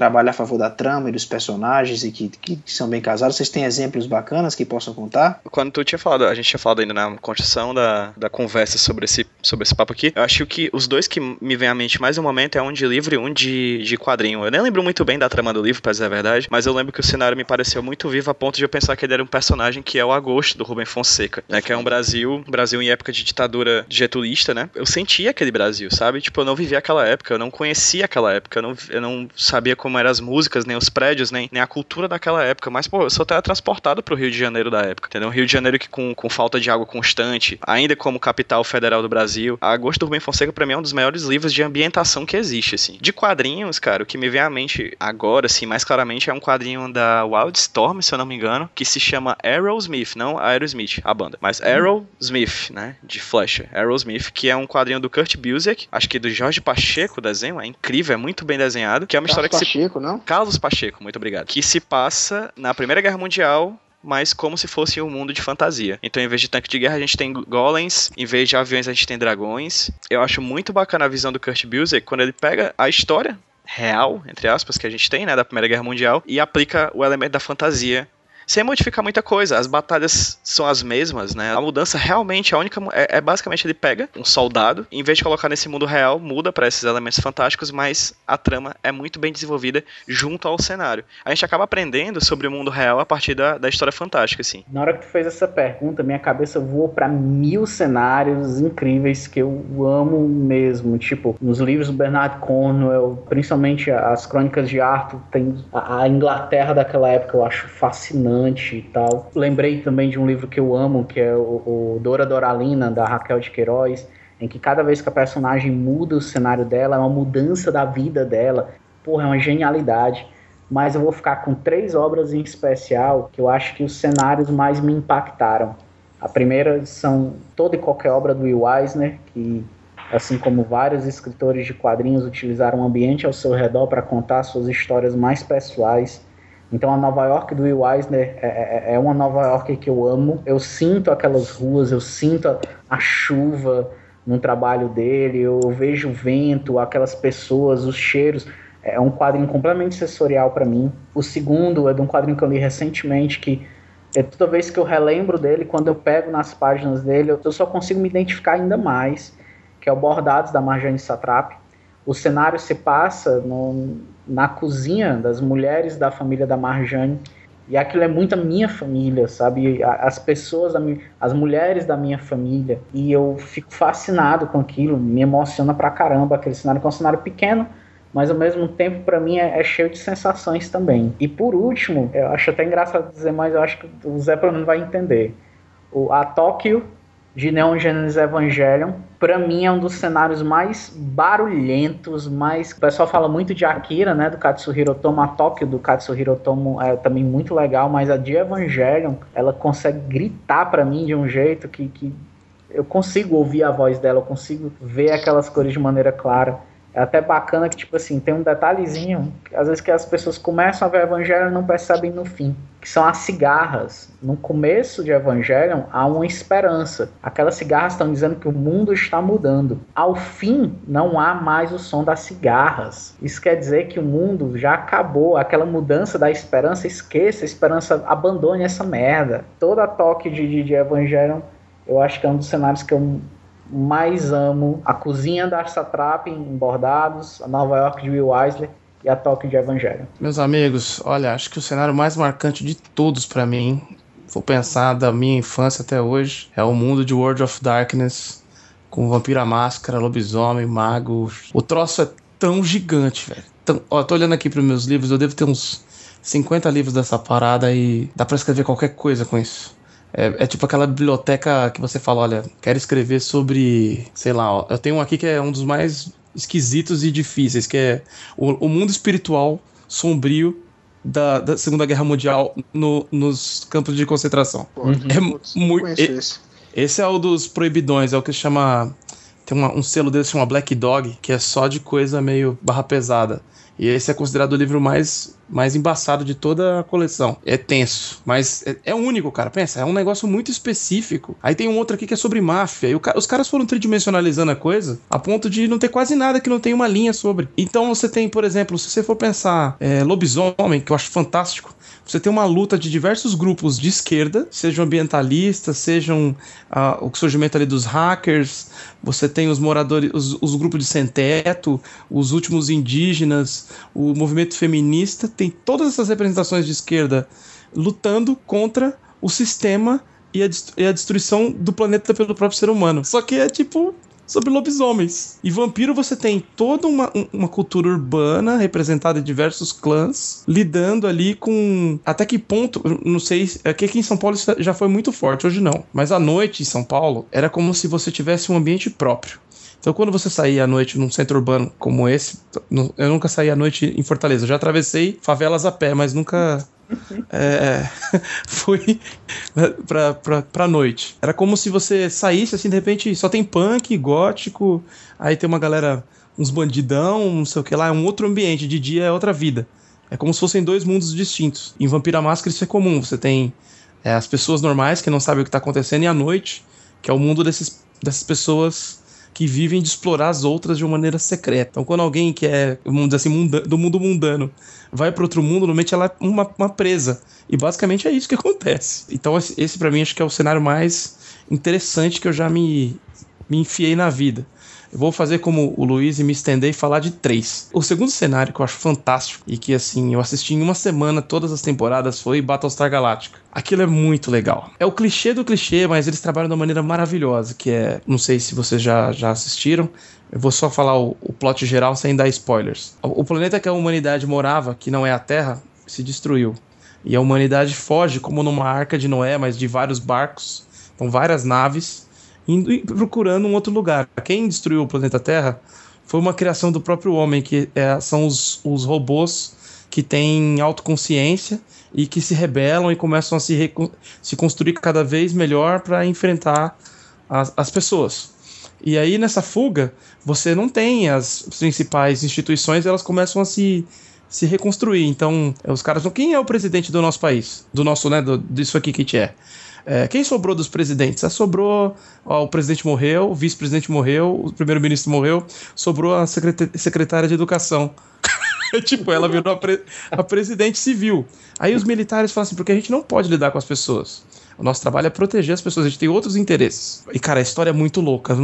trabalha a favor da trama e dos personagens e que, que, que, são bem casados. Vocês têm exemplos bacanas que possam contar? Quando tu tinha falado, a gente tinha falado ainda na construção da, da conversa sobre esse, sobre esse papo aqui, eu acho que os dois que me vêm à mente mais no momento é um de livro e um de, de quadrinho. Eu nem lembro muito bem da trama do livro, pra dizer a verdade, mas eu lembro que o cenário me pareceu muito vivo a ponto de eu pensar que ele era um personagem que é o Agosto, do Rubem Fonseca, né, que é um Brasil, Brasil em época de ditadura getulista, né? Eu sentia aquele Brasil, sabe? Tipo, eu não vivia aquela época, eu não conhecia aquela época, eu não, eu não sabia como eram as músicas, nem os prédios, nem, nem a cultura daquela época. Mas, pô, eu sou teletransportado pro Rio de Janeiro da época, entendeu? Rio de Janeiro que com, com falta de água constante, ainda como capital federal do Brasil. Agosto do Rubem Fonseca, pra mim, é um dos maiores livros de ambientação que existe, assim. De quadrinhos, cara, o que me vem à mente agora, assim, mais claramente, é um quadrinho da Wildstorm, se eu não me engano, que se chama Aerosmith, não Aerosmith, a banda, mas Aerosmith, né, de Flecha. Aerosmith, que é um quadrinho do Kurt Busiek, acho que do Jorge Pacheco, o desenho, é incrível, é muito bem desenhado, que é uma história que Pacheco, não? Carlos Pacheco, muito obrigado. Que se passa na Primeira Guerra Mundial, mas como se fosse um mundo de fantasia. Então, em vez de tanque de guerra, a gente tem golems, em vez de aviões, a gente tem dragões. Eu acho muito bacana a visão do Kurt Busiek quando ele pega a história real, entre aspas, que a gente tem, né, da Primeira Guerra Mundial, e aplica o elemento da fantasia sem modificar muita coisa. As batalhas são as mesmas, né? A mudança realmente, a única. É, é basicamente ele pega um soldado, em vez de colocar nesse mundo real, muda para esses elementos fantásticos, mas a trama é muito bem desenvolvida junto ao cenário. A gente acaba aprendendo sobre o mundo real a partir da, da história fantástica, assim. Na hora que tu fez essa pergunta, minha cabeça voou para mil cenários incríveis que eu amo mesmo. Tipo, nos livros do Bernard Cornwell, principalmente as Crônicas de Arthur, tem a, a Inglaterra daquela época eu acho fascinante e tal. Lembrei também de um livro que eu amo, que é o, o Dora Doralina, da Raquel de Queiroz, em que cada vez que a personagem muda o cenário dela, é uma mudança da vida dela. Porra, é uma genialidade. Mas eu vou ficar com três obras em especial que eu acho que os cenários mais me impactaram. A primeira são toda e qualquer obra do Will Eisner, que, assim como vários escritores de quadrinhos, utilizaram o ambiente ao seu redor para contar suas histórias mais pessoais então a Nova York do Will Eisner é, é, é, uma Nova York que eu amo. Eu sinto aquelas ruas, eu sinto a, a chuva, no trabalho dele, eu vejo o vento, aquelas pessoas, os cheiros. É um quadrinho completamente sensorial para mim. O segundo é de um quadrinho que eu li recentemente que é toda vez que eu relembro dele, quando eu pego nas páginas dele, eu só consigo me identificar ainda mais, que é o Bordados da Marjane Satrap. O cenário se passa no, na cozinha das mulheres da família da Marjane, e aquilo é muito a minha família, sabe? As pessoas, as mulheres da minha família. E eu fico fascinado com aquilo, me emociona pra caramba aquele cenário, que é um cenário pequeno, mas ao mesmo tempo para mim é, é, cheio de sensações também. E por último, eu acho até engraçado dizer, mas eu acho que o Zé pelo menos vai entender. O, a Tóquio de Neon Genesis Evangelion, para mim é um dos cenários mais barulhentos, mais... O pessoal fala muito de Akira, né, do Katsuhiro Otomo, a Tóquio do Katsuhiro Otomo é também muito legal, mas a de Evangelion, ela consegue gritar para mim de um jeito que, que eu consigo ouvir a voz dela, eu consigo ver aquelas cores de maneira clara. É até bacana que, tipo assim, tem um detalhezinho, às vezes que as pessoas começam a ver Evangelho e não percebem no fim, que são as cigarras. No começo de Evangelho há uma esperança. Aquelas cigarras estão dizendo que o mundo está mudando. Ao fim, não há mais o som das cigarras. Isso quer dizer que o mundo já acabou. Aquela mudança da esperança, esqueça a esperança, abandone essa merda. Toda toque de, de, de Evangelho, eu acho que é um dos cenários que eu mais amo a cozinha da Satrap em Bordados, a Nova York de Will Eisler e a Tóquio de Evangelho. Meus amigos, olha, acho que o cenário mais marcante de todos para mim, vou pensar da minha infância até hoje, é o mundo de World of Darkness, com Vampira Máscara, Lobisomem, Mago. O troço é tão gigante, velho. Tão... Ó, tô olhando aqui para meus livros, eu devo ter uns 50 livros dessa parada e dá para escrever qualquer coisa com isso. É, é, tipo aquela biblioteca que você fala, olha, quero escrever sobre, sei lá, ó, eu tenho um aqui que é um dos mais esquisitos e difíceis, que é o, o mundo espiritual sombrio da, da, Segunda Guerra Mundial no, nos campos de concentração. Uhum. É muito. Esse. esse é o dos proibidões, é o que chama. Tem uma, um selo desse chama Black Dog, que é só de coisa meio barra pesada. E esse é considerado o livro mais, mais embaçado de toda a coleção. É tenso, mas é, é único, cara. Pensa, é um negócio muito específico. Aí tem um outro aqui que é sobre máfia. E os caras foram tridimensionalizando a coisa a ponto de não ter quase nada que não tenha uma linha sobre. Então você tem, por exemplo, se você for pensar é, lobisomem, que eu acho fantástico, você tem uma luta de diversos grupos de esquerda, sejam ambientalistas, sejam uh, o surgimento ali dos hackers, você tem os moradores, os, os grupos de sem-teto, os últimos indígenas, o movimento feminista, tem todas essas representações de esquerda lutando contra o sistema e a, e a destruição do planeta pelo próprio ser humano. Só que é tipo sobre lobisomens. E vampiro você tem toda uma, uma cultura urbana representada em diversos clãs, lidando ali com. Até que ponto, não sei, aqui, aqui em São Paulo já foi muito forte, hoje não. Mas à noite em São Paulo era como se você tivesse um ambiente próprio. Então, quando você saía à noite num centro urbano como esse, eu nunca saí à noite em Fortaleza. Eu já atravessei favelas a pé, mas nunca é, fui pra, pra, pra noite. Era como se você saísse assim, de repente só tem punk, gótico, aí tem uma galera, uns bandidão, não sei o que lá, é um outro ambiente, de dia é outra vida. É como se fossem dois mundos distintos. Em Vampira Máscara isso é comum, você tem é, as pessoas normais que não sabem o que está acontecendo, e a noite, que é o mundo desses, dessas pessoas que vivem de explorar as outras de uma maneira secreta. Então, quando alguém que é, vamos dizer assim, do mundo mundano vai para outro mundo, normalmente ela é uma, uma, presa. E basicamente é isso que acontece. Então, esse para mim acho que é o cenário mais interessante que eu já me, me enfiei na vida. Eu vou fazer como o Luiz e me estender e falar de três. O segundo cenário que eu acho fantástico e que assim eu assisti em uma semana todas as temporadas foi Battlestar Galactica. Aquilo é muito legal. É o clichê do clichê, mas eles trabalham de uma maneira maravilhosa, que é, não sei se vocês já, já assistiram, eu vou só falar o, o plot geral sem dar spoilers. O, o planeta que a humanidade morava, que não é a Terra, se destruiu. E a humanidade foge como numa arca de Noé, mas de vários barcos, com várias naves indo procurando um outro lugar. Quem destruiu o planeta Terra foi uma criação do próprio homem, que é, são os, os robôs que têm autoconsciência e que se rebelam e começam a se, se construir cada vez melhor para enfrentar as, as pessoas. E aí nessa fuga, você não tem as principais instituições, elas começam a se, se reconstruir. Então, os caras, quem é o presidente do nosso país? Do nosso, né, do, disso aqui que a gente é? É, quem sobrou dos presidentes? Ah, sobrou. Ó, o presidente morreu, o vice-presidente morreu, o primeiro-ministro morreu, sobrou a secretária de educação. tipo, ela virou a, pre- a presidente civil. Aí os militares falam assim, porque a gente não pode lidar com as pessoas. O nosso trabalho é proteger as pessoas, a gente tem outros interesses. E, cara, a história é muito louca.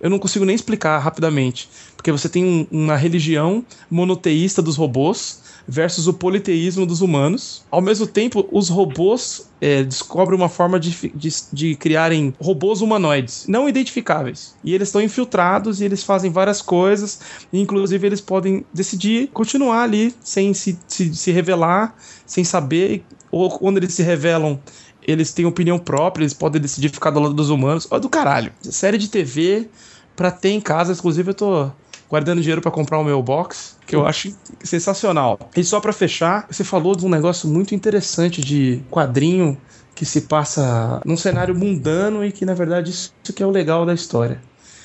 Eu não consigo nem explicar rapidamente. Porque você tem um- uma religião monoteísta dos robôs versus o politeísmo dos humanos. Ao mesmo tempo, os robôs é, descobrem uma forma de, de, de criarem robôs humanoides, não identificáveis. E eles estão infiltrados e eles fazem várias coisas. Inclusive, eles podem decidir continuar ali sem se, se, se revelar, sem saber. Ou quando eles se revelam, eles têm opinião própria, eles podem decidir ficar do lado dos humanos. Ó, do caralho. Série de TV pra ter em casa, inclusive eu tô guardando dinheiro pra comprar o meu box, que eu acho sensacional. E só pra fechar, você falou de um negócio muito interessante de quadrinho que se passa num cenário mundano e que na verdade isso que é o legal da história.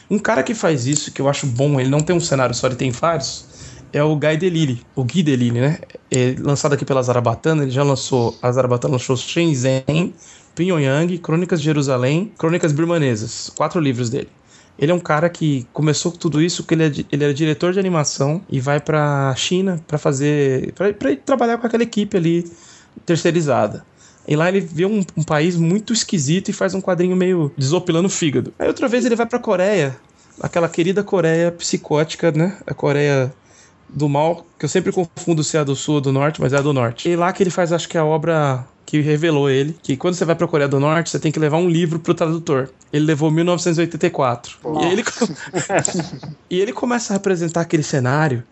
Um cara que faz isso, que eu acho bom, ele não tem um cenário só, ele tem vários, é o Guy Delisle, o Gui Delisle, né? É lançado aqui pela Zarabatana, ele já lançou, a Zarabatana lançou Shenzhen, Pyongyang, Crônicas de Jerusalém, Crônicas Birmanesas, quatro livros dele. Ele é um cara que começou com tudo isso porque ele, é, ele era diretor de animação e vai pra China pra fazer. Ir trabalhar com aquela equipe ali terceirizada. E lá ele vê um, um país muito esquisito e faz um quadrinho meio desopilando o fígado. Aí outra vez ele vai pra Coreia, aquela querida Coreia psicótica, né? A Coreia do mal, que eu sempre confundo se é a do sul ou do norte, mas é a do norte. E lá que ele faz, acho que a obra que revelou ele, que quando você vai pra Coreia do Norte, você tem que levar um livro pro tradutor. Ele levou 1984. E, aí ele, e ele começa a representar aquele cenário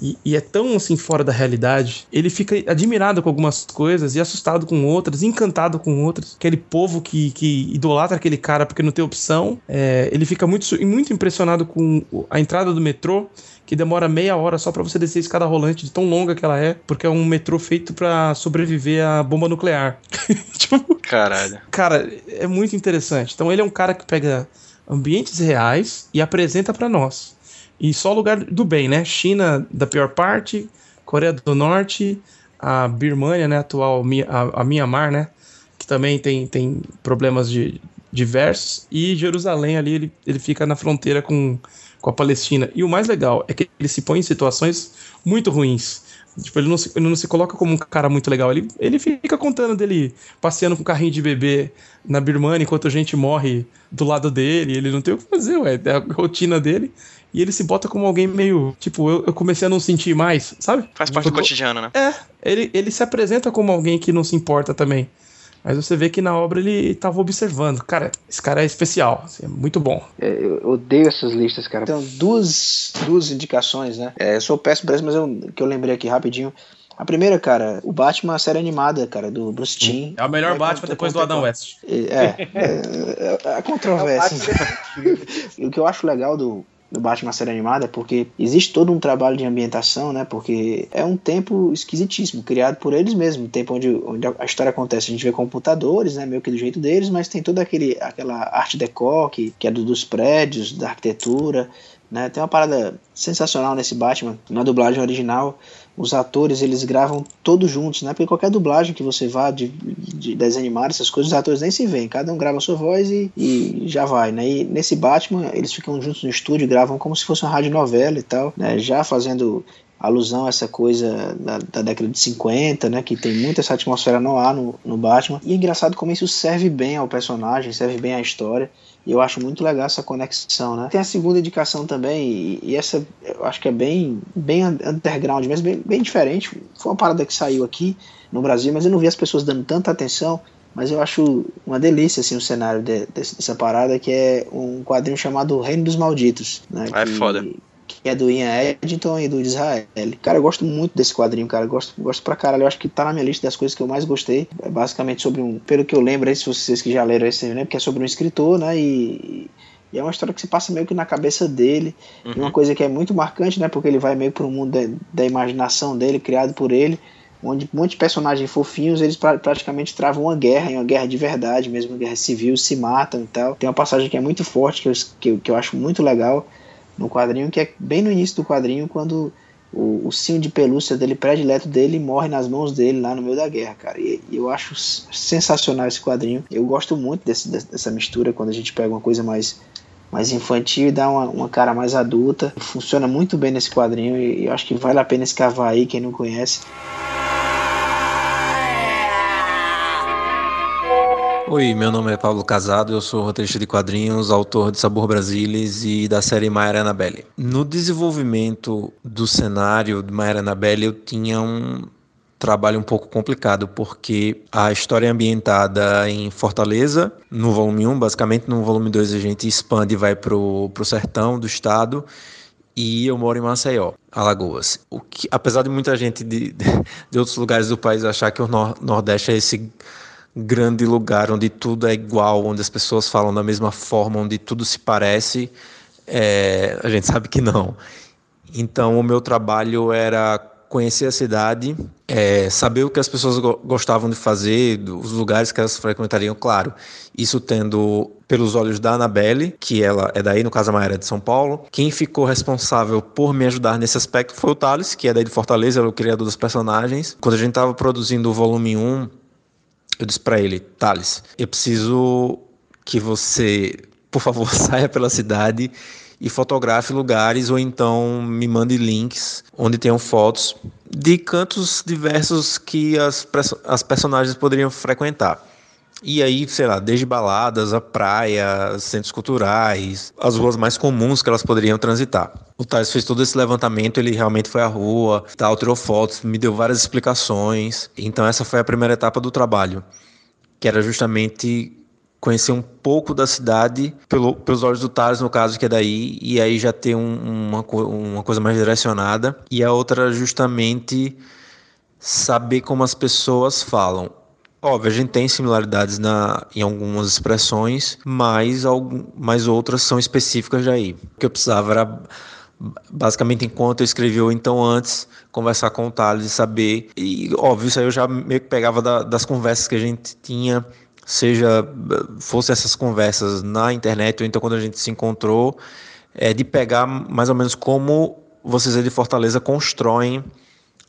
e, e é tão assim fora da realidade. Ele fica admirado com algumas coisas e assustado com outras, encantado com outras. Aquele povo que, que idolatra aquele cara porque não tem opção. É, ele fica muito, muito impressionado com a entrada do metrô, que demora meia hora só pra você descer a escada rolante, de tão longa que ela é, porque é um metrô feito pra sobreviver à bomba nuclear. tipo, Caralho. Cara, é muito interessante. Então ele é um cara que pega ambientes reais e apresenta pra nós. E só lugar do bem, né? China da pior parte, Coreia do Norte, a Birmania, né? Atual a, a Myanmar, né? Que também tem, tem problemas de, diversos. E Jerusalém ali, ele, ele fica na fronteira com, com a Palestina. E o mais legal é que ele se põe em situações muito ruins. Tipo, ele não, se, ele não se coloca como um cara muito legal. Ele, ele fica contando dele passeando com um carrinho de bebê na Birmania enquanto a gente morre do lado dele. Ele não tem o que fazer, ué. É a rotina dele. E ele se bota como alguém meio. Tipo, eu, eu comecei a não sentir mais, sabe? Faz parte do Tipo, cotidiano, né? É, ele, ele se apresenta como alguém que não se importa também. Mas você vê que na obra ele tava observando. Cara, esse cara é especial. assim, é muito bom. É, eu odeio essas listas, cara. Então, duas, duas indicações, né? É, eu sou péssimo pra isso, mas eu, que eu lembrei aqui rapidinho. A primeira, cara, o Batman, a série animada, cara, do Bruce Timm. É o melhor É, Batman depois do Adam West. É, é, é, é controvérsia. E o que eu acho legal do, do Batman série animada porque existe todo um trabalho de ambientação, né? Porque é um tempo esquisitíssimo, criado por eles mesmos, um tempo onde, onde a história acontece. A gente vê computadores, né? Meio que do jeito deles, mas tem toda aquele, aquela arte decor que, que é do, dos prédios, da arquitetura. Né? Tem uma parada sensacional nesse Batman, na dublagem original. Os atores eles gravam todos juntos, né? Porque qualquer dublagem que você vá de, de desenho animado, essas coisas, os atores nem se veem. Cada um grava a sua voz e, e já vai, né? E nesse Batman eles ficam juntos no estúdio, gravam como se fosse uma radionovela e tal, né? Já fazendo alusão a essa coisa da, da década de 50, né, que tem muita essa atmosfera no ar no, no Batman. E é engraçado como isso serve bem ao personagem, serve bem à história. E eu acho muito legal essa conexão, né? Tem a segunda indicação também, e, e essa eu acho que é bem, bem underground, mas bem, bem diferente. Foi uma parada que saiu aqui no Brasil, mas eu não vi as pessoas dando tanta atenção. Mas eu acho uma delícia assim, o cenário de, desse- dessa parada, que é um quadrinho chamado Reino dos Malditos. Né, Ah, é que- foda. Que é do Ian Eddington e do Israel. Cara, eu gosto muito desse quadrinho, cara. Eu gosto, gosto pra caralho. Eu acho que tá na minha lista das coisas que eu mais gostei. É basicamente sobre um. Pelo que eu lembro aí, se vocês que já leram esse, né? Porque é sobre um escritor, né? E, e é uma história que se passa meio que na cabeça dele. E uma coisa que é muito marcante, né? Porque ele vai meio pro mundo da, da imaginação dele, criado por ele. Onde um monte de personagens fofinhos, eles pra- praticamente travam uma guerra, uma guerra de verdade mesmo, uma guerra civil, se matam e tal. Tem uma passagem que é muito forte, que eu, que que eu acho muito legal no quadrinho, que é bem no início do quadrinho, quando o ursinho de pelúcia dele, predileto dele, morre nas mãos dele lá no meio da guerra, cara. E, e eu acho sensacional esse quadrinho. Eu gosto muito desse, dessa mistura quando a gente pega uma coisa mais mais infantil e dá uma, uma, cara mais adulta. Funciona muito bem nesse quadrinho e, e acho que vale a pena escavar aí, quem não conhece. Oi, meu nome é Paulo Casado, eu sou roteirista de quadrinhos, autor de Sabor Brasilis e da série Maia Annabelle. No desenvolvimento do cenário de Maia Annabelle, eu tinha um trabalho um pouco complicado, porque a história é ambientada em Fortaleza, no volume 1, basicamente, no volume 2 a gente expande e vai pro, pro sertão do estado, e eu moro em Maceió, Alagoas. O que, apesar de muita gente de, de outros lugares do país achar que o Nordeste é esse grande lugar onde tudo é igual, onde as pessoas falam da mesma forma, onde tudo se parece, é, a gente sabe que não. Então, o meu trabalho era conhecer a cidade, é, saber o que as pessoas gostavam de fazer, os lugares que elas frequentariam, claro. Isso tendo pelos olhos da Anabelle, que ela é daí, no caso a Maera de São Paulo. Quem ficou responsável por me ajudar nesse aspecto foi o Thales, que é daí de Fortaleza, o criador dos personagens. Quando a gente estava produzindo o volume 1, eu disse para ele, Thales, eu preciso que você, por favor, saia pela cidade e fotografe lugares ou então me mande links onde tenham fotos de cantos diversos que as, as personagens poderiam frequentar. E aí, sei lá, desde baladas, a praia, centros culturais, as ruas mais comuns que elas poderiam transitar. O Thales fez todo esse levantamento, ele realmente foi à rua, tal, tirou fotos, me deu várias explicações. Então essa foi a primeira etapa do trabalho, que era justamente conhecer um pouco da cidade pelo, pelos olhos do Thales, no caso, que é daí, e aí já ter um, uma, uma coisa mais direcionada. E a outra justamente saber como as pessoas falam. Óbvio, a gente tem similaridades na, em algumas expressões, mas, algum, mas outras são específicas daí. O que eu precisava era, basicamente, enquanto eu escrevi ou então antes, conversar com o Thales e saber. E, óbvio, isso aí eu já meio que pegava da, das conversas que a gente tinha, seja fosse essas conversas na internet ou então quando a gente se encontrou, é, de pegar mais ou menos como vocês aí de Fortaleza constroem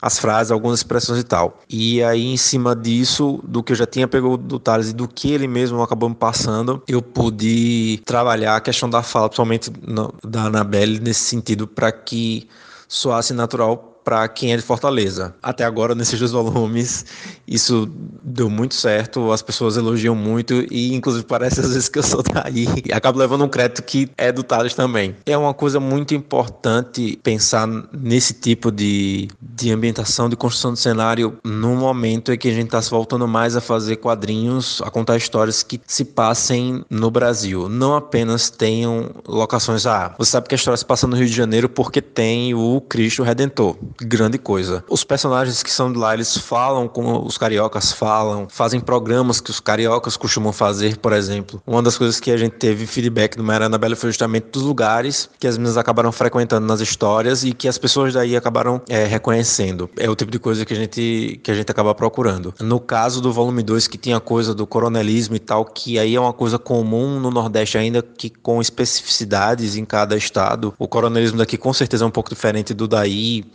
as frases, algumas expressões e tal. E aí, em cima disso, do que eu já tinha pegado do Thales e do que ele mesmo acabou me passando, eu pude trabalhar a questão da fala, principalmente no, da Anabelle, nesse sentido, para que soasse natural para quem é de Fortaleza. Até agora, nesses dois volumes, isso deu muito certo, as pessoas elogiam muito e, inclusive, parece às vezes que eu sou daí e acabo levando um crédito que é do Thales também. É uma coisa muito importante pensar nesse tipo de, de ambientação, de construção de cenário, no momento em que a gente está se voltando mais a fazer quadrinhos, a contar histórias que se passem no Brasil. Não apenas tenham locações. Ah, você sabe que a história se passa no Rio de Janeiro porque tem o Cristo Redentor grande coisa. Os personagens que são de lá, eles falam como os cariocas falam, fazem programas que os cariocas costumam fazer, por exemplo. Uma das coisas que a gente teve feedback do Maria Anabela foi justamente dos lugares que as meninas acabaram frequentando nas histórias e que as pessoas daí acabaram é, reconhecendo. É o tipo de coisa que a gente que a gente acaba procurando. No caso do volume 2, que tinha coisa do coronelismo e tal, que aí é uma coisa comum no Nordeste ainda que com especificidades em cada estado. O coronelismo daqui com certeza é um pouco diferente do daí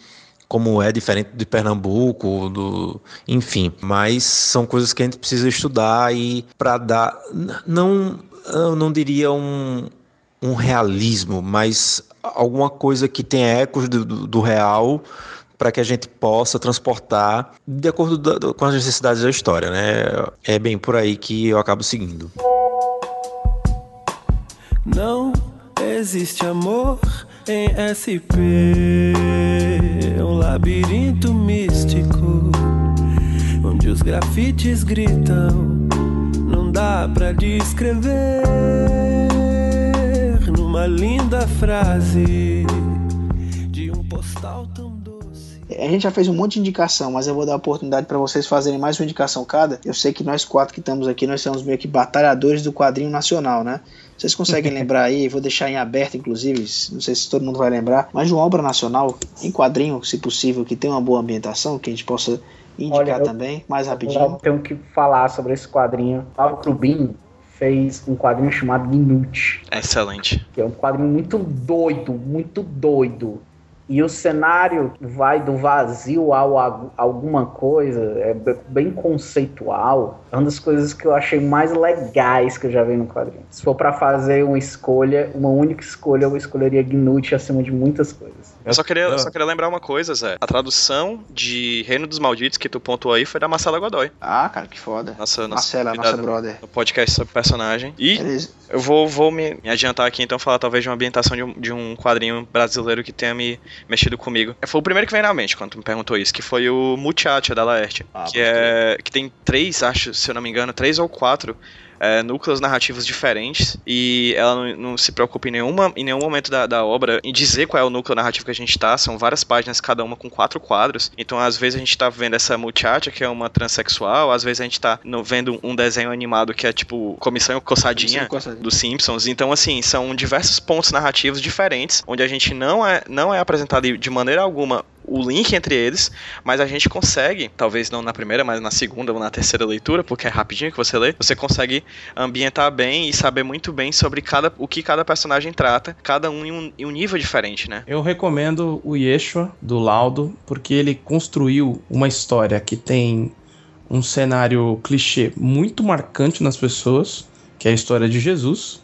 como é diferente de Pernambuco, do, enfim. Mas são coisas que a gente precisa estudar e para dar, não, eu não diria um, um realismo, mas alguma coisa que tenha ecos do, do, real para que a gente possa transportar de acordo da, com as necessidades da história, né? É bem por aí que eu acabo seguindo. Não existe amor em SP, um labirinto místico, onde os grafites gritam, não dá pra descrever numa linda frase de um postal. A gente já fez um monte de indicação, mas eu vou dar a oportunidade para vocês fazerem mais uma indicação cada. Eu sei que nós quatro que estamos aqui, nós somos meio que batalhadores do quadrinho nacional, né? Vocês conseguem lembrar aí, vou deixar em aberto, inclusive, não sei se todo mundo vai lembrar, mas de uma obra nacional, em quadrinho, se possível, que tem uma boa ambientação, que a gente possa indicar Olha, também, mais Eu rapidinho. tenho que falar sobre esse quadrinho. Paulo Crubin fez um quadrinho chamado Minute, Excelente. que é um quadrinho muito doido, muito doido. E o cenário vai do vazio ao a- alguma coisa, é be- bem conceitual. É uma das coisas que eu achei mais legais que eu já vi no quadrinho. Se for pra fazer uma escolha, uma única escolha, eu escolheria Gnut acima de muitas coisas. Eu só queria, eu Ah. só queria lembrar uma coisa, Zé. A tradução de Reino dos Malditos que tu pontuou aí foi da Marcela Godoy. Ah, cara, que foda. Nossa, nossa Marcela, nossa convidada brother. no podcast sobre personagem. E Beleza. eu vou, vou me, me adiantar aqui, então, falar talvez de uma ambientação de um, de um quadrinho brasileiro que tenha me mexido comigo. Foi o primeiro que veio na mente quando tu me perguntou isso, que foi o Muchacha da Laerte. Ah, que, é, que tem três, acho, se eu não me engano, três ou quatro é, núcleos narrativos diferentes e ela não, não se preocupa em, nenhuma, em nenhum momento da, da obra em dizer qual é o núcleo narrativo que a gente tá. São várias páginas, cada uma com quatro quadros. Então, às vezes, a gente tá vendo essa muchacha, que é uma transexual, às vezes a gente tá no- vendo um desenho animado que é tipo Comissão Coçadinha Comissão Coçadinha. dos Simpsons. Então, assim, são diversos pontos narrativos diferentes, onde a gente não é, não é apresentado de maneira alguma o link entre eles, mas a gente consegue, talvez não na primeira, mas na segunda ou na terceira leitura, porque é rapidinho que você lê, você consegue ambientar bem e saber muito bem sobre cada, o que cada personagem trata, cada um em um, em um nível diferente, né? Eu recomendo o Yeshua do Laudo, porque ele construiu uma história que tem um cenário clichê muito marcante nas pessoas, que é a história de Jesus.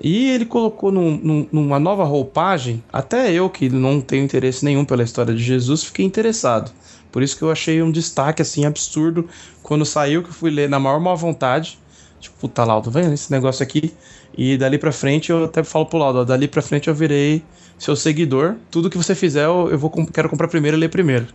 E ele colocou num- num- numa nova roupagem, até eu que não tenho interesse nenhum pela história de Jesus, fiquei interessado. Por isso que eu achei um destaque assim absurdo quando saiu que eu fui ler na maior má vontade. Tipo, puta Laudo, vem esse negócio aqui. E dali pra frente eu até falo pro Laudo, dali pra frente eu virei seu seguidor. Tudo que você fizer eu, vou quero comprar primeiro e ler primeiro.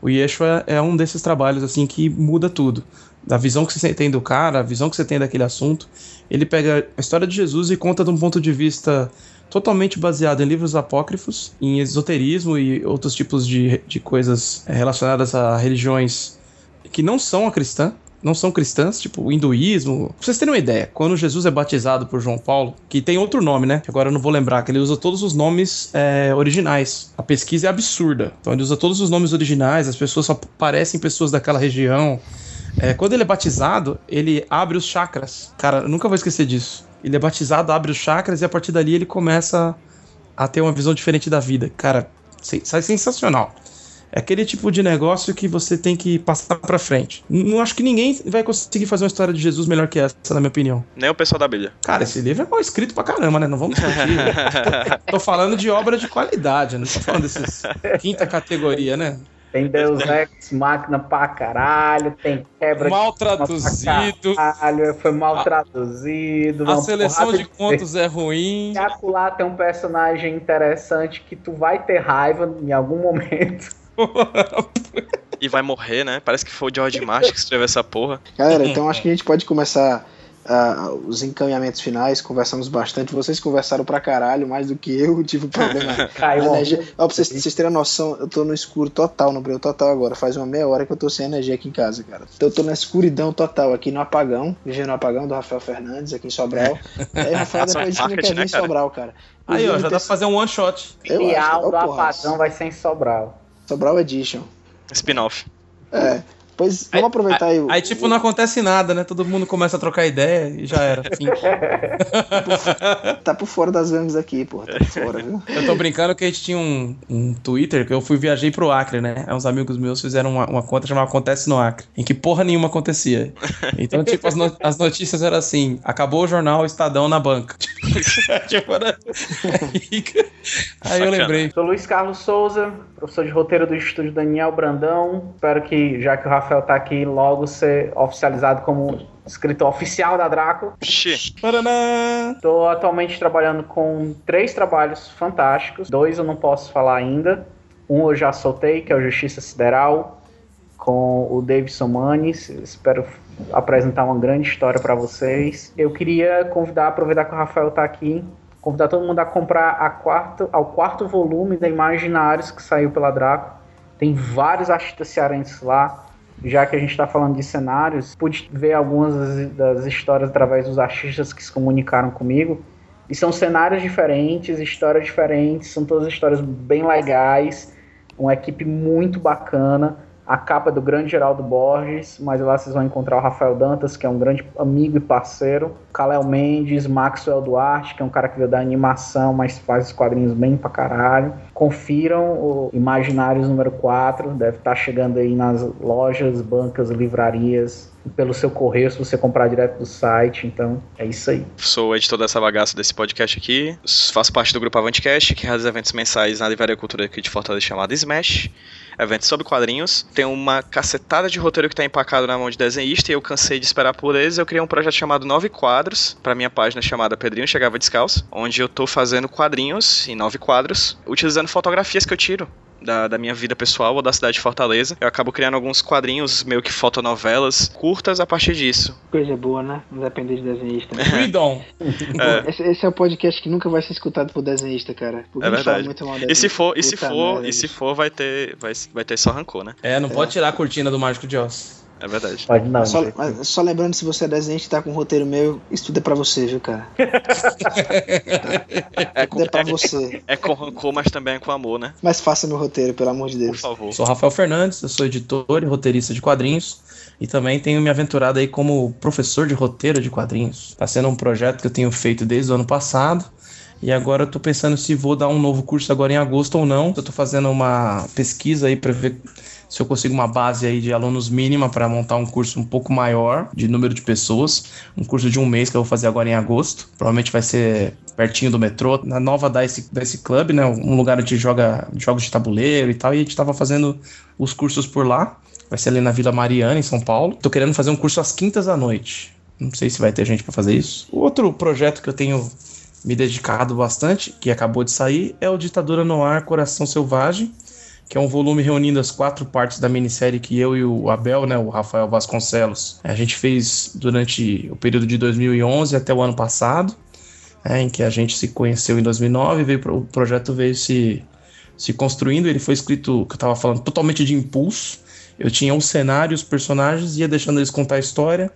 O Yeshua é um desses trabalhos assim que muda tudo. Da visão que você tem do cara, a visão que você tem daquele assunto. Ele pega a história de Jesus e conta de um ponto de vista totalmente baseado em livros apócrifos, em esoterismo e outros tipos de, de coisas relacionadas a religiões que não são a cristã, não são cristãs, tipo o hinduísmo. Pra vocês terem uma ideia, quando Jesus é batizado por João Paulo, que tem outro nome, né? Que agora eu não vou lembrar, que ele usa todos os nomes é, originais. A pesquisa é absurda. Então ele usa todos os nomes originais, as pessoas só parecem pessoas daquela região. É, quando ele é batizado, ele abre os chakras. Cara, eu nunca vou esquecer disso. Ele é batizado, abre os chakras e a partir dali ele começa a ter uma visão diferente da vida. Cara, é sensacional. É aquele tipo de negócio que você tem que passar pra frente. Não acho que ninguém vai conseguir fazer uma história de Jesus melhor que essa, na minha opinião. Nem o pessoal da Bíblia. Cara, esse livro é mal escrito pra caramba, né? Não vamos discutir. tô falando de obra de qualidade, não tô falando desses quinta categoria, né? Tem Deus Ex Máquina pra caralho, tem quebra Mal de traduzido. Caralho, foi mal traduzido. A seleção porrada de contos é ruim. E acolá tem um personagem interessante que tu vai ter raiva em algum momento. E vai morrer, né? Parece que foi o George Martin que escreveu essa porra. Galera, então acho que a gente pode começar ah, os encaminhamentos finais. Conversamos bastante. Vocês conversaram pra caralho, mais do que eu. Tive um problema. Caiu energia. Ó, pra vocês, vocês terem noção, eu tô no escuro total, no breu total agora. Faz uma meia hora que eu tô sem energia aqui em casa, cara. Então eu tô na escuridão total aqui no apagão, vivendo no apagão do Rafael Fernandes aqui em Sobral. Aí o Rafael Só depois disse que quer vir né, em? Sobral, cara. Aí, ó, já dá pra fazer um one shot. Eu Filial acho, do Apagão vai ser em Sobral. Sobral Edition. Spin-off. É. Pois vamos aproveitar aí. o- Aí, tipo, não acontece nada, né? Todo mundo começa a trocar ideia e já era. Fim. Tá por fora das gangues aqui, porra. Tá por fora, viu? Eu tô brincando que a gente tinha um, um Twitter que eu fui viajei pro Acre, né? Aí uns amigos meus fizeram uma, uma conta chamada Acontece no Acre, em que porra nenhuma acontecia. Então, tipo, as, no- as notícias eram assim: acabou o jornal Estadão na banca. tipo, era... Aí eu lembrei. Sou Luiz Carlos Souza, professor de roteiro do Estúdio Daniel Brandão. Espero que, já que o Rafael tá aqui, logo ser oficializado como escritor oficial da Draco. Estou atualmente trabalhando com três trabalhos fantásticos. Dois eu não posso falar ainda. Um eu já soltei, que é o Justiça Sideral, com o Davidson Manes. Espero apresentar uma grande história para vocês. Eu queria convidar, aproveitar que o Rafael está aqui, convidar todo mundo a comprar a quarto, ao quarto volume da Imaginários que saiu pela Draco. Tem vários artistas cearenses lá. Já que a gente está falando de cenários, pude ver algumas das, histórias através dos artistas que se comunicaram comigo. E são cenários diferentes, histórias diferentes, são todas histórias bem legais, uma equipe muito bacana. A capa do grande Geraldo Borges, mas lá vocês vão encontrar o Rafael Dantas, que é um grande amigo e parceiro. Kalel Mendes, Maxwell Duarte, que é um cara que veio da animação, mas faz os quadrinhos bem pra caralho. Confiram o Imaginários número 4, deve estar chegando aí nas lojas, bancas, livrarias, pelo seu correio, se você comprar direto do site. Então, é isso aí. Sou o editor dessa bagaça desse podcast aqui. Faço parte do grupo Avantcast, que realiza eventos mensais na Livraria Cultura aqui de Fortaleza chamada Smash. Eventos sobre quadrinhos. Tem uma cacetada de roteiro que tá empacado na mão de desenhista e eu cansei de esperar por eles. Eu criei um projeto chamado Nove Quadros, para minha página chamada Pedrinho Chegava Descalço, onde eu tô fazendo quadrinhos em nove quadros, utilizando fotografias que eu tiro da, da minha vida pessoal ou da cidade de Fortaleza. Eu acabo criando alguns quadrinhos, meio que fotonovelas, curtas a partir disso. Coisa boa, né? Não depender de desenhista. né? Freedom. É. Esse, esse é o podcast que nunca vai ser escutado por desenhista, cara. Porque É verdade. muito mal E se desenhista. for, e se Puta for, merda, e se for, vai ter, vai, vai ter só rancor, né? É, não pode tirar a cortina do Mágico de Oz. É verdade. Pode não. Só, só lembrando, se você é desenhista e tá com um roteiro meu, isso tudo é pra você, viu, cara? É com, Tudo é pra é, você. é com rancor, mas também é com amor, né? Mas faça meu roteiro, pelo amor de Por Deus. favor. Sou Rafael Fernandes, eu sou editor e roteirista de quadrinhos e também tenho me aventurado aí como professor de roteiro de quadrinhos. Tá sendo um projeto que eu tenho feito desde o ano passado e agora eu tô pensando se vou dar um novo curso agora em agosto ou não. Eu tô fazendo uma pesquisa aí para ver se eu consigo uma base aí de alunos mínima para montar um curso um pouco maior de número de pessoas, um curso de um mês que eu vou fazer agora em agosto. Provavelmente vai ser pertinho do metrô, na nova Dice, Dice Club, né? Um lugar onde joga jogos de tabuleiro e tal. E a gente tava fazendo os cursos por lá. Vai ser ali na Vila Mariana, em São Paulo. Tô querendo fazer um curso às quintas à noite. Não sei se vai ter gente para fazer isso. Outro projeto que eu tenho me dedicado bastante, que acabou de sair, é o Ditadura no Ar Coração Selvagem, que é um volume reunindo as quatro partes da minissérie que eu e o Abel, né, o Rafael Vasconcelos, a gente fez durante o período de 2011 até o ano passado, né, em que a gente se conheceu em 2009, veio pro- o projeto veio se, se construindo, ele foi escrito, que eu estava falando, totalmente de impulso. Eu tinha um cenário, os personagens, ia deixando eles contar a história,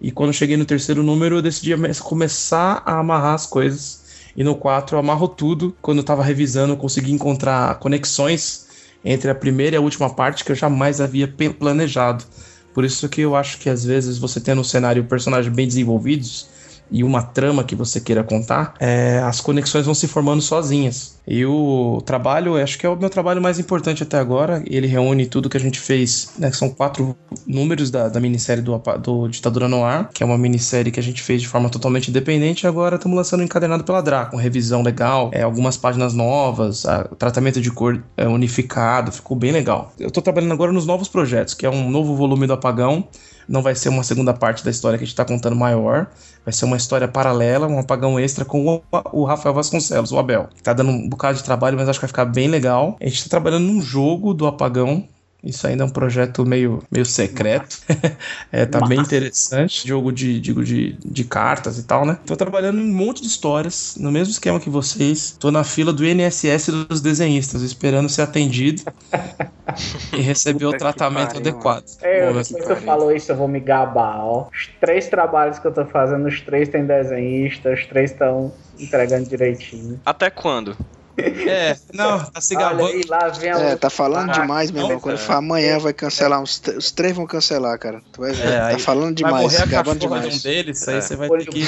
e quando cheguei no terceiro número, eu decidi começar a amarrar as coisas. E no 4 eu amarro tudo. Quando eu tava revisando, eu consegui encontrar conexões entre a primeira e a última parte que eu jamais havia planejado. Por isso que eu acho que às vezes você tendo um cenário e personagens bem desenvolvidos e uma trama que você queira contar, é, as conexões vão se formando sozinhas. E o trabalho, acho que é o meu trabalho mais importante até agora. Ele reúne tudo que a gente fez, né, são quatro números da, da minissérie do, do Ditadura no Ar, que é uma minissérie que a gente fez de forma totalmente independente. E agora estamos lançando encadernado pela Draco, com revisão legal, é, algumas páginas novas, a- tratamento de cor é, unificado, ficou bem legal. Eu estou trabalhando agora nos novos projetos, que é um novo volume do Apagão. Não vai ser uma segunda parte da história que a gente está contando maior. Vai ser uma história paralela, um apagão extra com o, Rafael Vasconcelos, o Abel. Tá dando um bocado de trabalho, mas acho que vai ficar bem legal. A gente tá trabalhando num jogo do apagão. Isso ainda é um projeto meio, meio secreto. é, tá bem interessante. Jogo de, digo, de, de cartas e tal, né? Tô trabalhando em um monte de histórias, no mesmo esquema que vocês. Tô na fila do INSS dos desenhistas, esperando ser atendido e receber o Puta que tratamento pariu, adequado. É, depois que tu falou isso, eu vou me gabar, ó. Os três trabalhos que eu tô fazendo, os três tem desenhista, os três estão entregando direitinho. Até quando? É, não, tá se Olha gabando. aí, lá vem a É, tá falando Ah, demais, meu irmão. Quando é. for amanhã vai cancelar, uns t- os três vão cancelar, cara. Tu vai ver. É, tá aí falando demais, a gabando cachorra de um demais. deles, aí É. você vai ter que.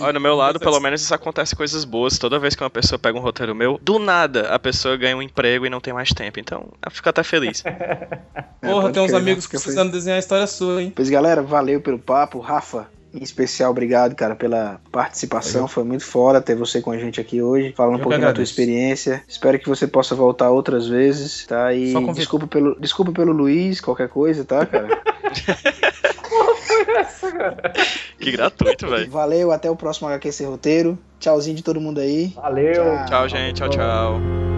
Olha, no meu lado, pelo menos isso acontece coisas boas. Toda vez que uma pessoa pega um roteiro meu, do nada a pessoa ganha um emprego e não tem mais tempo. Então, eu fico até feliz. Porra, pode tem uns crer, amigos né? Fica precisando desenhar a história sua, hein? Pois galera, valeu pelo papo. Rafa, em especial, obrigado, cara, pela participação. Foi muito foda ter você com a gente aqui hoje, falando Eu um pouquinho da tua experiência. Espero que você possa voltar outras vezes, tá? E desculpa pelo, desculpa pelo Luiz, qualquer coisa, tá, cara? Que gratuito, velho. valeu, até o próximo HQ Sem Roteiro. Tchauzinho de todo mundo aí. Valeu. Tchau. Tchau, gente. Tchau, tchau.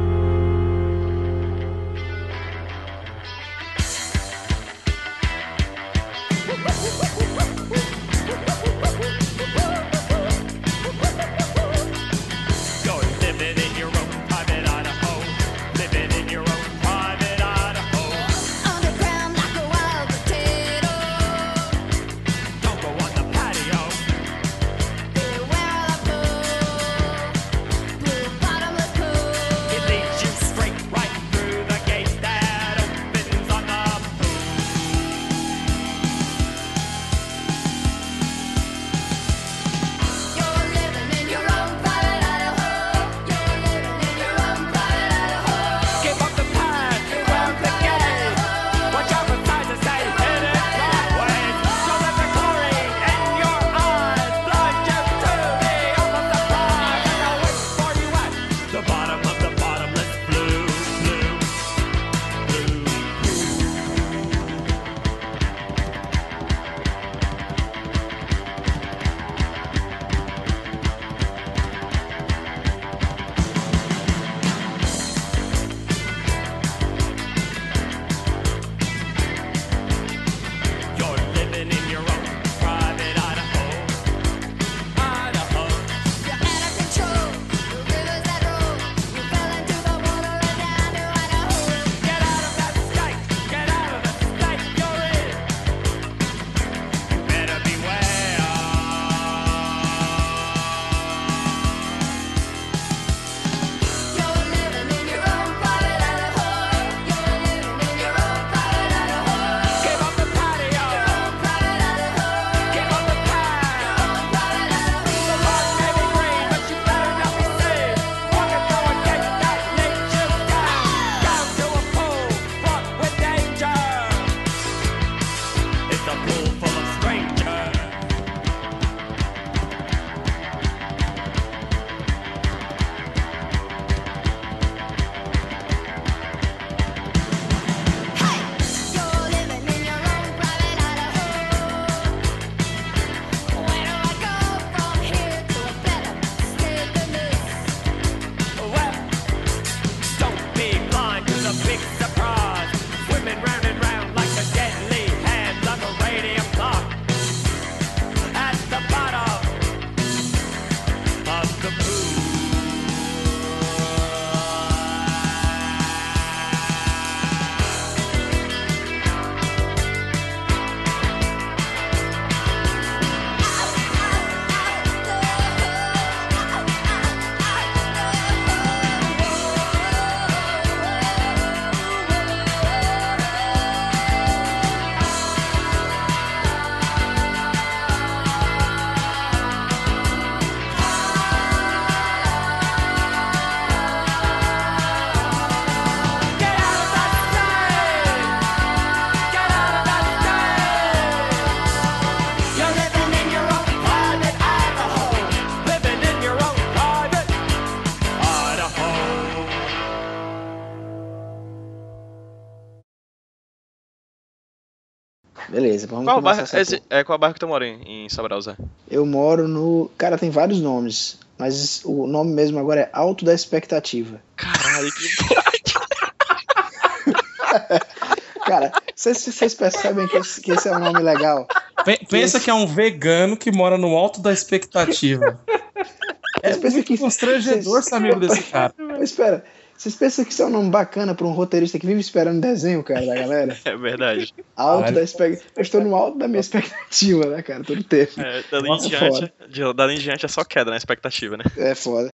Beleza, vamos Qual começar bairro, esse, é, qual bairro que tu mora em, em Sobral, Zé? Eu moro no. Cara, tem vários nomes, mas o nome mesmo agora é Alto da Expectativa. Caralho, que Cara, vocês percebem que esse, que esse é um nome legal? Pe- Pensa que é um vegano que mora no alto da expectativa. É muito que- constrangedor ser amigo desse cara. Mas espera, vocês pensam que isso é um nome bacana pra um roteirista que vive esperando desenho, cara, da galera? é verdade. Alto da expectativa. Eu estou no alto da minha expectativa, né, cara? Todo tempo. É, dali, em Nossa, diante, foda. de, dali em diante é só queda na expectativa, né? É foda.